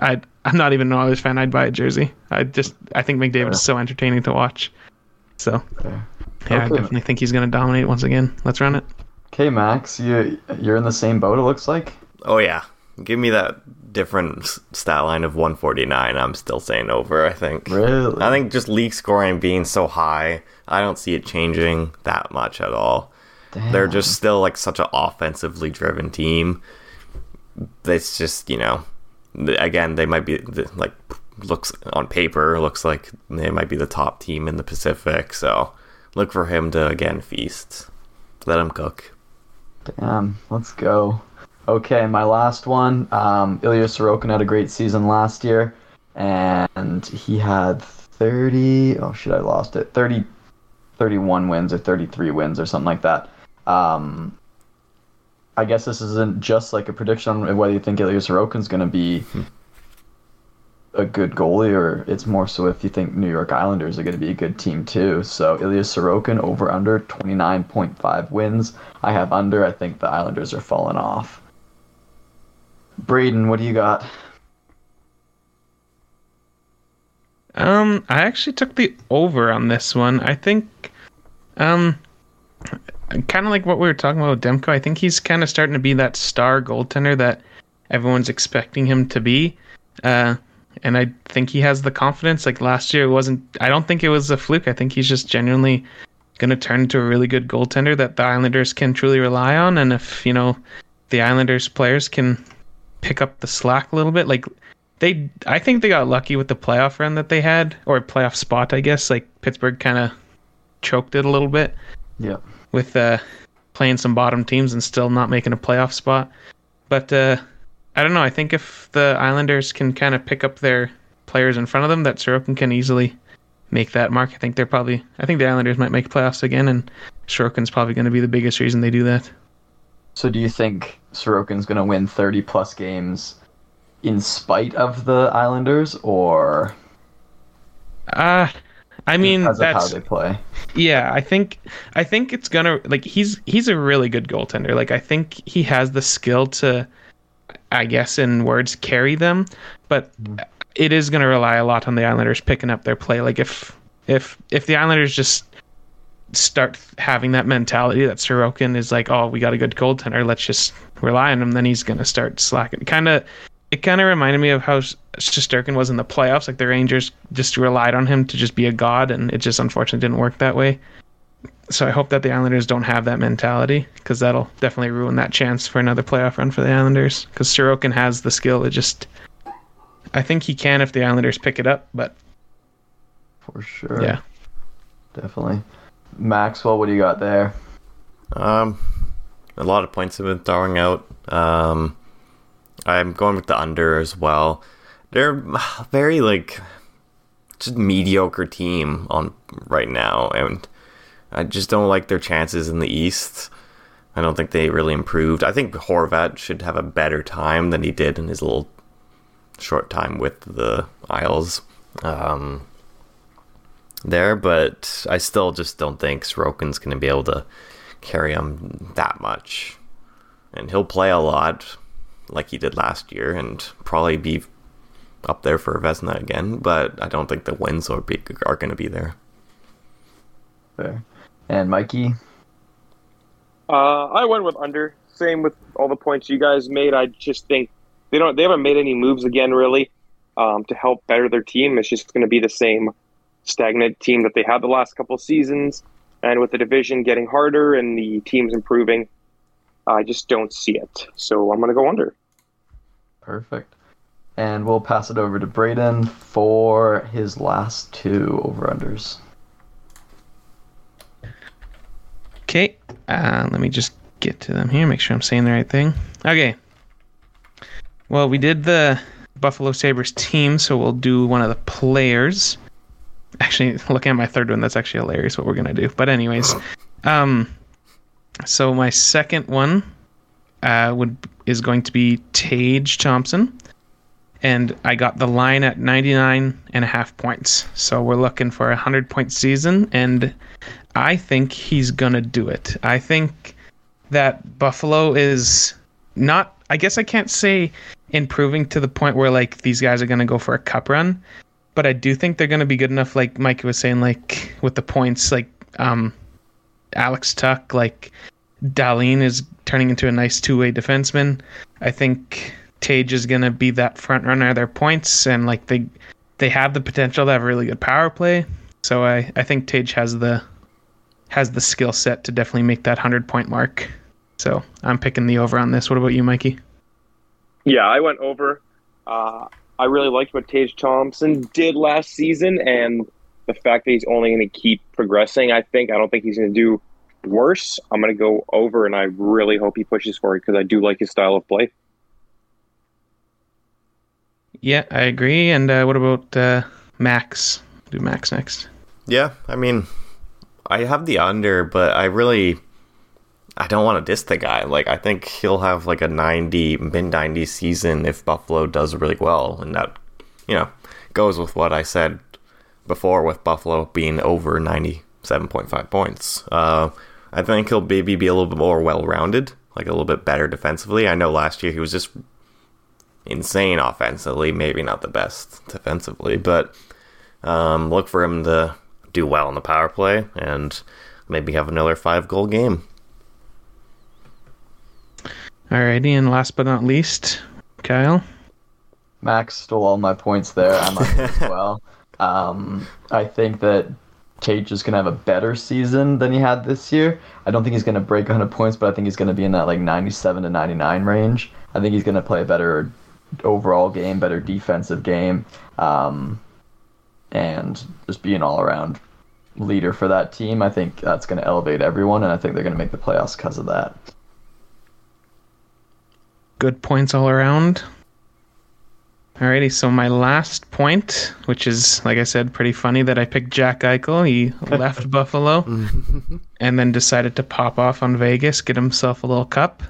I I'm not even an Oilers fan. I'd buy a jersey. I just I think McDavid Fair. is so entertaining to watch. So, Fair. yeah, I definitely think he's going to dominate once again. Let's run it. Okay, Max, you you're in the same boat. It looks like. Oh yeah, give me that different s- stat line of 149. I'm still saying over. I think. Really? I think just league scoring being so high, I don't see it changing that much at all. They're just still like such an offensively driven team. It's just you know, again they might be like looks on paper looks like they might be the top team in the Pacific. So look for him to again feast. Let him cook. Damn, let's go. Okay, my last one. Um, Ilya Sorokin had a great season last year, and he had 30. Oh shit, I lost it. 30, 31 wins or 33 wins or something like that. Um, I guess this isn't just like a prediction on whether you think Ilya Sorokin's going to be a good goalie, or it's more so if you think New York Islanders are going to be a good team too. So Ilya Sorokin over under 29.5 wins. I have under. I think the Islanders are falling off. Braydon, what do you got? Um, I actually took the over on this one. I think, um, kind of like what we were talking about with Demko. I think he's kind of starting to be that star goaltender that everyone's expecting him to be. Uh, and I think he has the confidence. Like last year, it wasn't. I don't think it was a fluke. I think he's just genuinely going to turn into a really good goaltender that the Islanders can truly rely on. And if you know the Islanders players can pick up the slack a little bit, like they, I think they got lucky with the playoff run that they had, or playoff spot, I guess. Like Pittsburgh kind of choked it a little bit. Yeah. With uh, playing some bottom teams and still not making a playoff spot, but. uh I don't know. I think if the Islanders can kind of pick up their players in front of them, that Sorokin can easily make that mark. I think they're probably. I think the Islanders might make playoffs again, and Sorokin's probably going to be the biggest reason they do that. So, do you think Sorokin's going to win 30 plus games in spite of the Islanders, or? Uh I mean that's how they play. yeah. I think I think it's gonna like he's he's a really good goaltender. Like I think he has the skill to I guess in words carry them, but mm-hmm. it is going to rely a lot on the Islanders picking up their play. Like if if if the Islanders just start having that mentality that Sorokin is like, oh, we got a good goaltender, let's just rely on him, then he's going to start slacking. Kind of, it kind of reminded me of how Shesterkin was in the playoffs. Like the Rangers just relied on him to just be a god, and it just unfortunately didn't work that way so I hope that the Islanders don't have that mentality because that'll definitely ruin that chance for another playoff run for the Islanders. Because Sorokin has the skill. It just, I think he can if the Islanders pick it up. But For sure. yeah, Definitely. Maxwell, what do you got there? Um, a lot of points have been throwing out. Um, I'm going with the under as well. They're very like just mediocre team on right now, and I just don't like their chances in the East. I don't think they really improved. I think Horvat should have a better time than he did in his little short time with the Isles um, there, but I still just don't think Sorokin's going to be able to carry him that much. And he'll play a lot like he did last year and probably be up there for Vezina again, but I don't think the wins are, be, are going to be there. There. And Mikey? Uh, I went with under. Same with all the points you guys made. I just think they don't. They haven't made any moves again, really, um, to help better their team. It's just going to be the same stagnant team that they had the last couple seasons. And with the division getting harder and the teams improving, I just don't see it. So I'm going to go under. Perfect. And we'll pass it over to Braydon for his last two over unders. Okay, uh, let me just get to them here. Make sure I'm saying the right thing. Okay. Well, we did the Buffalo Sabres team, so we'll do one of the players. Actually, looking at my third one, that's actually hilarious what we're gonna do. But anyways, um, so my second one uh, would is going to be Tage Thompson, and I got the line at 99 and a half points. So we're looking for a hundred point season, and I think he's gonna do it. I think that Buffalo is not. I guess I can't say improving to the point where like these guys are gonna go for a cup run, but I do think they're gonna be good enough. Like Mike was saying, like with the points, like um, Alex Tuch, like Dahlin is turning into a nice two way defenseman. I think Tage is gonna be that front runner of their points, and like they they have the potential to have a really good power play. So I I think Tage has the has the skill set to definitely make that 100 point mark. So I'm picking the over on this. What about you, Mikey? Yeah, I went over. Uh, I really liked what Tage Thompson did last season, and the fact that he's only going to keep progressing. I think I don't think he's going to do worse, I'm going to go over, and I really hope he pushes for it because I do like his style of play. Yeah, I agree. And uh, what about uh, Max? Do Max next. Yeah, I mean, I have the under, but I really, I don't want to diss the guy. Like, I think he'll have like a 90, mid 90 season if Buffalo does really well. And that, you know, goes with what I said before with Buffalo being over 97.5 points. Uh, I think he'll maybe be a little bit more well rounded, like a little bit better defensively. I know last year he was just insane offensively, maybe not the best defensively, but um, look for him to do well in the power play and maybe have another five goal game. Alrighty, and last but not least, Kyle. Max stole all my points there. I'm as well. Um, I think that Tate is going to have a better season than he had this year. I don't think he's going to break 100 points, but I think he's going to be in that like 97 to 99 range. I think he's going to play a better overall game, better defensive game, um, and just be an all around leader for that team. I think that's going to elevate everyone, and I think they're going to make the playoffs because of that. Good points all around. Alrighty, so my last point, which is, like I said, pretty funny that I picked Jack Eichel. He left Buffalo and then decided to pop off on Vegas, get himself a little cup.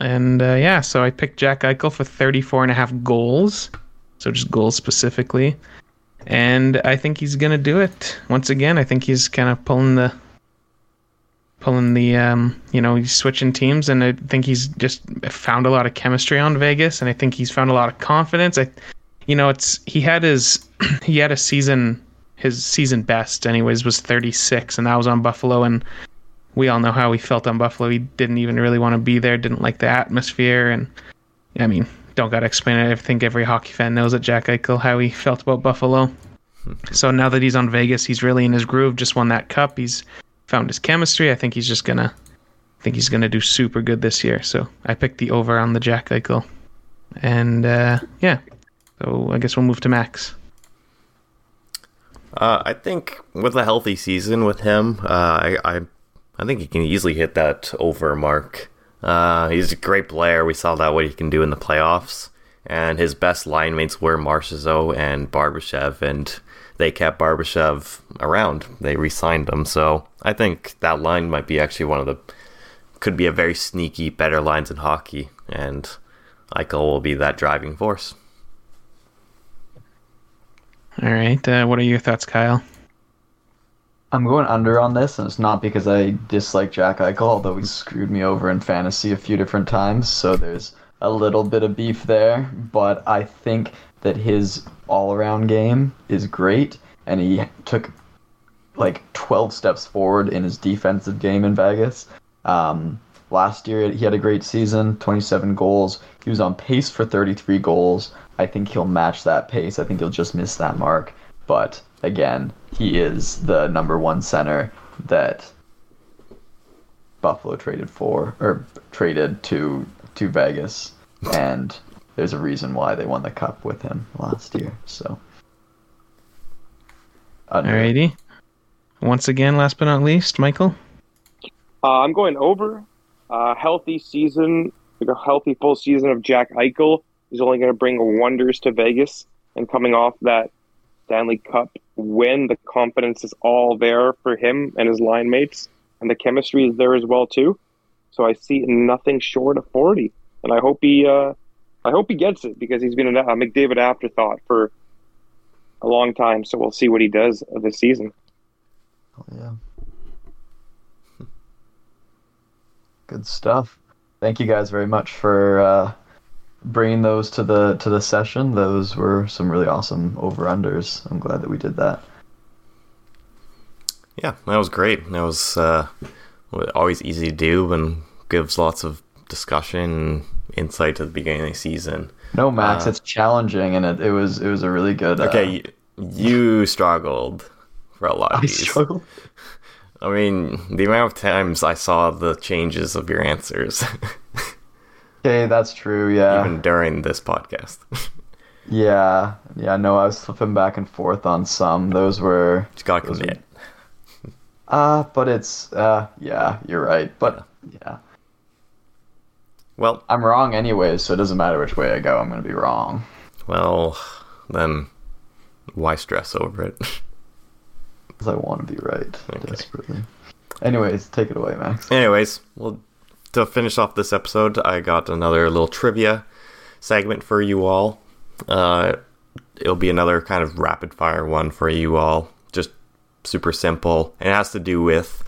And uh, yeah, so I picked Jack Eichel for 34 and a half goals. So just goals specifically. And I think he's going to do it. Once again, I think he's kind of pulling the pulling the um, you know he's switching teams and i think he's just found a lot of chemistry on vegas and i think he's found a lot of confidence i you know it's he had his he had a season his season best anyways was 36 and that was on buffalo and we all know how he felt on buffalo he didn't even really want to be there didn't like the atmosphere and i mean don't gotta explain it i think every hockey fan knows that jack eichel how he felt about buffalo so now that he's on vegas he's really in his groove just won that cup he's found his chemistry. I think he's just gonna I think he's gonna do super good this year. So I picked the over on the Jack Eichel. And uh, yeah. So I guess we'll move to Max. Uh, I think with a healthy season with him, uh, I, I I think he can easily hit that over mark. Uh, he's a great player. We saw that what he can do in the playoffs. And his best line mates were Marchessault and Barbashev, and they kept Barbashev around. They re-signed him, so I think that line might be actually one of the could be a very sneaky better lines in hockey, and Eichel will be that driving force. All right, uh, what are your thoughts, Kyle? I'm going under on this, and it's not because I dislike Jack Eichel, although he screwed me over in fantasy a few different times. So there's a little bit of beef there, but I think that his all around game is great, and he took like 12 steps forward in his defensive game in Vegas. Um, last year, he had a great season 27 goals. He was on pace for 33 goals. I think he'll match that pace. I think he'll just miss that mark. But again, he is the number one center that Buffalo traded for, or traded to to Vegas, and there's a reason why they won the cup with him last year. So, under. Alrighty. Once again, last but not least, Michael. Uh, I'm going over. Uh, healthy season, like a healthy full season of Jack Eichel is only going to bring wonders to Vegas. And coming off that Stanley Cup win, the confidence is all there for him and his line mates, and the chemistry is there as well too. So I see nothing short of 40, and I hope he, uh, I hope he gets it because he's been a McDavid afterthought for a long time. So we'll see what he does this season. Oh, yeah. Good stuff. Thank you guys very much for uh, bringing those to the to the session. Those were some really awesome over unders. I'm glad that we did that. Yeah, that was great. That was uh, always easy to do and gives lots of discussion and insight to the beginning of the season. No, Max, Uh, it's challenging, and it, it was it was a really good. Uh, Okay, you, you struggled for a lot of I these. struggled. I mean, the amount of times I saw the changes of your answers, Okay, that's true. Yeah, even during this podcast. yeah, yeah. No, I was flipping back and forth on some. Those were Just gotta are- Uh, but it's uh, yeah, you're right. But yeah, Well, I'm wrong anyways, so it doesn't matter which way I go. I'm gonna be wrong. well, then why stress over it? Because I want to be right Okay. desperately. Anyways, take it away, Max. Anyways, well, to finish off this episode, I got another little trivia segment for you all. Uh, it'll be another kind of rapid fire one for you all. Just super simple. It has to do with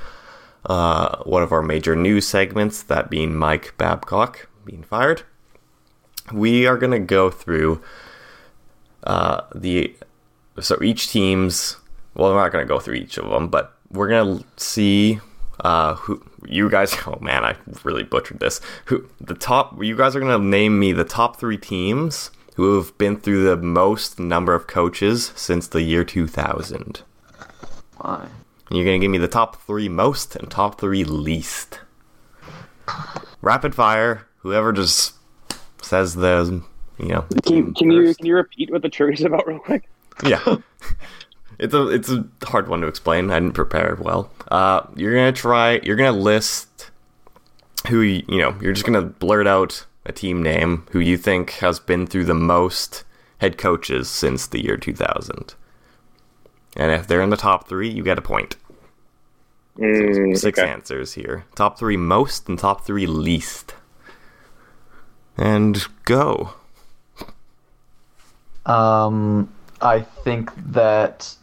uh, one of our major news segments, that being Mike Babcock being fired. We are going to go through uh, the so each team's well, we're not going to go through each of them, but we're going to see uh, who you guys. Oh man, I really butchered this. Who the top? You guys are going to name me the top three teams who have been through the most number of coaches since the year 2000. Why? And you're going to give me the top three most and top three least. Rapid fire. Whoever just says the, you know. the Can, team can you can you repeat what the trigger's about real quick? Yeah. it's a it's a hard one to explain. I didn't prepare well. Uh, you're gonna try. You're gonna list who you, you know. You're just gonna blurt out a team name who you think has been through the most head coaches since the year 2000. And if they're in the top three, you get a point. Mm, Six okay. answers here. Top three most and top three least. And go. Um, I think that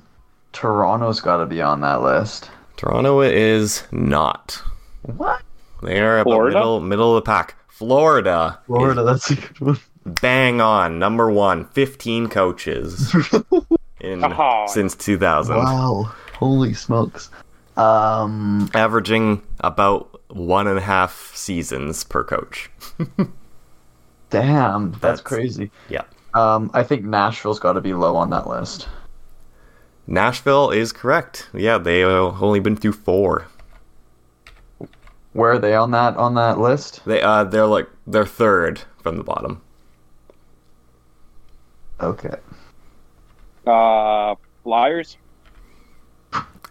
Toronto's got to be on that list. Toronto is not. What? They are about Florida? middle middle of the pack. Florida, Florida, that's a good one. bang on number one. Fifteen coaches in Oh. since 2000, Wow. Holy smokes. Um, averaging about one and a half seasons per coach. damn, that's, That's- crazy. Yeah, Um, I think Nashville's got to be low on that list. Nashville is correct. Yeah, they uh, only been through four. Where are they on that on that list? They uh they're like they're third from the bottom. Okay. Uh, Flyers.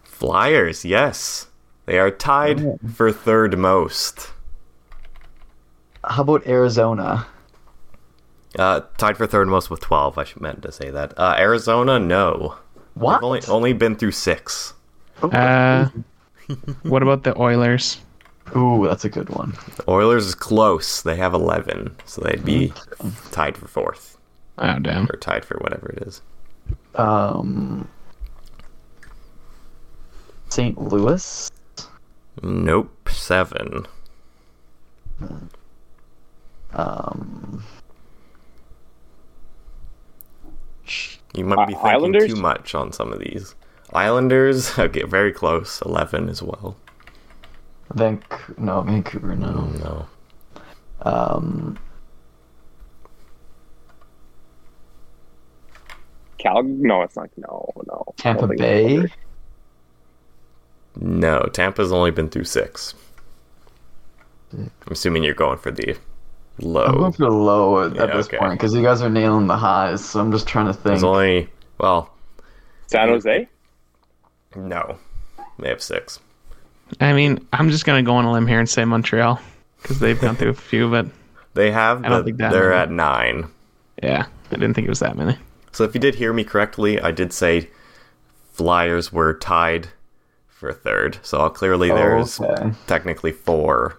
Flyers, yes, they are tied Oh. for third most. How about Arizona? Uh, tied for third most with 12. I should meant to say that. Uh, Arizona, no. What? They've only only been through six. Oh, Uh, what about the Oilers? Ooh, that's a good one. The Oilers is close. They have 11, so they'd be tied for fourth Oh damn. or tied for whatever it is. Um, St. Louis. Nope, seven. Um, You might be Uh, thinking Islanders? too much on some of these. Islanders, okay, very close. 11 as well. Vanc- no, Vancouver, no. No. Um, Cal. No, it's not. No, no. Tampa Bay. No, Tampa's only been through six. I'm assuming you're going for the low. I'm going for low at, at this okay. point because you guys are nailing the highs. So I'm just trying to think. There's only, well, San Jose. no. They have six. I mean, I'm just gonna go on a limb here and say Montreal because they've gone through a few, but They have, I don't but think that they're many. at nine. yeah, I didn't think it was that many. So if you did hear me correctly, I did say Flyers were tied for third. So clearly oh, there's okay. technically four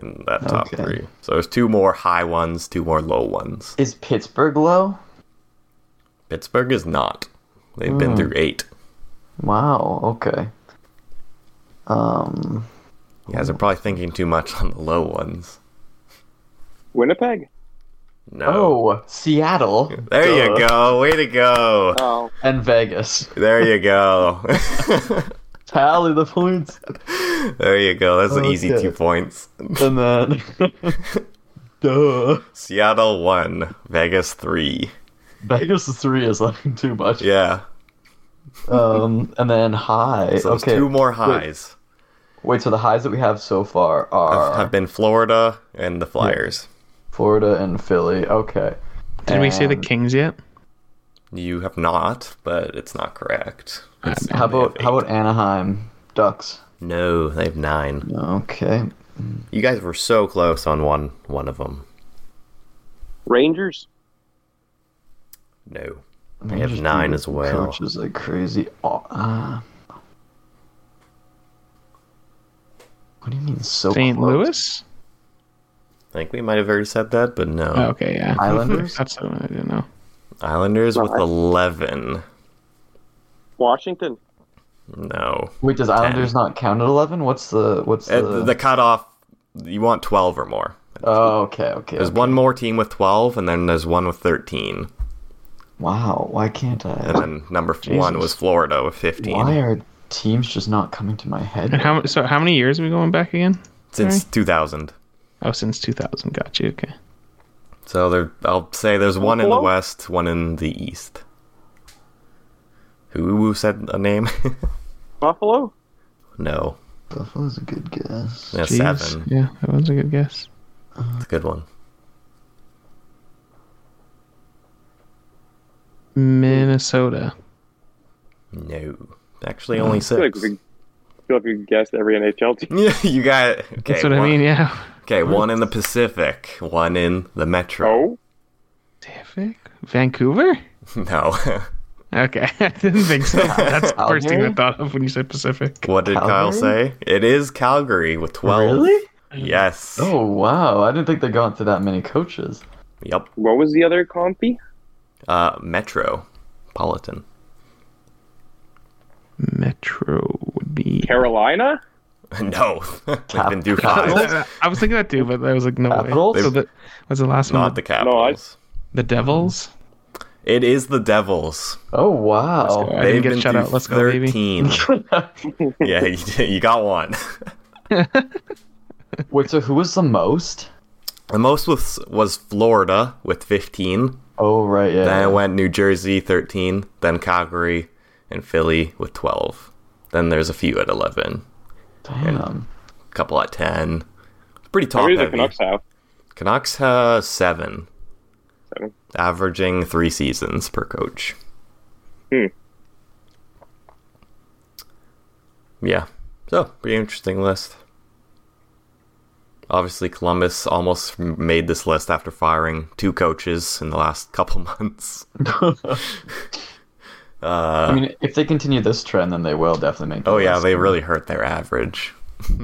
in that top Okay. three. So there's two more high ones, two more low ones. Is Pittsburgh low? Pittsburgh is not. They've been Hmm. through eight. Wow. Okay. Um. You guys are probably thinking too much on the low ones. Winnipeg. No. Oh, Seattle. There you go. Way to go. Oh, And Vegas. There you go. Tally the points. there you go. That's an easy two points. And then. Duh. Seattle one, Vegas three. Vegas three is like too much. Yeah. Um. And then high. So okay. two more highs. Wait, so the highs that we have so far are Have, have been Florida and the Flyers. Florida and Philly. Okay. Did we say the Kings yet? You have not, but it's not correct. It's- How about how about Anaheim Ducks? No, they have nine. Okay. You guys were so close on one one of them. Rangers. No. They have nine as well. Coaches like crazy. Oh, uh, what do you mean so St. close? Louis? I think we might have already said that, but no. Oh, okay, yeah. Islanders? That's what I didn't know. Islanders with 11. Washington. No. Wait, does Islanders not count at eleven? What's the what's Uh, the? the cutoff, you want 12 or more. Oh, okay, okay. There's okay. one more team with 12, and then there's one with 13. Wow, why can't I? And then number one was Florida with 15. Why are teams just not coming to my head? And head? how so? How many years are we going back again? Since Sorry? 2000. Oh, since 2000. Got you. Okay. So there, I'll say there's one in the west, one in the east. Who, who said a name? Buffalo. no. Buffalo's a good guess. Yeah, Jeez. seven. Yeah, that was a good guess. It's a good one. Minnesota. No. Actually, only I feel like six. we, I feel like we guessed every NHL team. Yeah, you got it. Okay, That's what I one- mean. Yeah. Okay, one in the Pacific, one in the Metro. Oh, Pacific. Vancouver. No. Okay, I didn't think so. That's the first thing I thought of when you said Pacific. what did Kyle say? It is Calgary with 12. Really? Yes. Oh wow! I didn't think they got to that many coaches. Yep. what was the other compy? Uh, Metropolitan. Metro would be. Carolina. no. they can do Capitals? five. I was thinking that too, but I was like, no Capitals? way. So that was the last one. Not the The, Capitals. the Devils. It is the Devils. Oh wow! I didn't get shut out. Let's go, baby. 13. yeah, you, you got one. Wait, so who was the most? The most was was Florida with 15. Oh right, yeah. Then it went New Jersey 13, then Calgary and Philly with 12. Then there's a few at 11, Damn. a couple at 10. Pretty How top many do the. Canucks have? Canucks have seven, Seven. Averaging three seasons per coach. Hmm. Yeah, so pretty interesting list. Obviously, Columbus almost made this list after firing two coaches in the last couple months. I mean, if they continue this trend, then they will definitely make. the Oh yeah, they really hurt their average.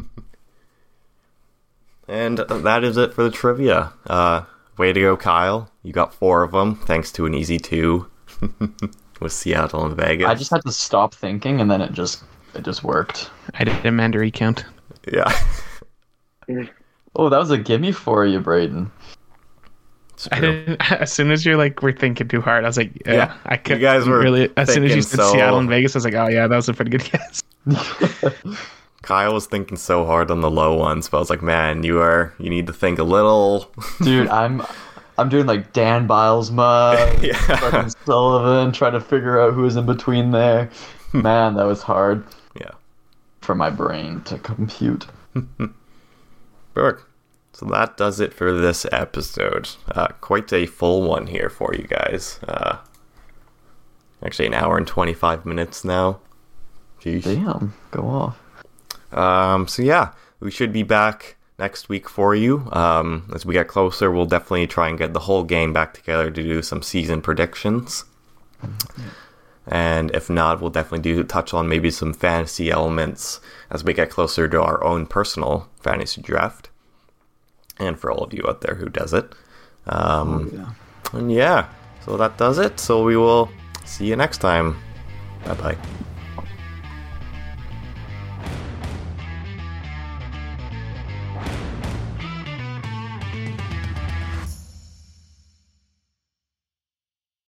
and that is it for the trivia. Uh, way to go, Kyle! You got four of them thanks to an easy two with Seattle and Vegas. I just had to stop thinking, and then it just it just worked. I did a Mandarin count. yeah. Oh, that was a gimme for you, Braydon. I didn't. As soon as you're like, we're thinking too hard. I was like, yeah, Yeah, I could. you guys were really. As soon as you said so- Seattle and Vegas, I was like, oh yeah, that was a pretty good guess. Kyle was thinking so hard on the low ones, but I was like, man, you are you need to think a little. Dude, I'm I'm doing like Dan Bylsma, Yeah. fucking Sullivan, trying to figure out who is in between there. Man, that was hard yeah. for my brain to compute. Perfect. So that does it for this episode. Uh, quite a full one here for you guys. Uh, actually, an hour and 25 minutes now. Jeez. Damn, go off. Um, so, yeah, we should be back next week for you. Um, as we get closer, we'll definitely try and get the whole game back together to do some season predictions. And if not, we'll definitely do touch on maybe some fantasy elements as we get closer to our own personal fantasy draft. And for all of you out there who does it. Um, Yeah. And yeah, so that does it. So we will see you next time. Bye bye.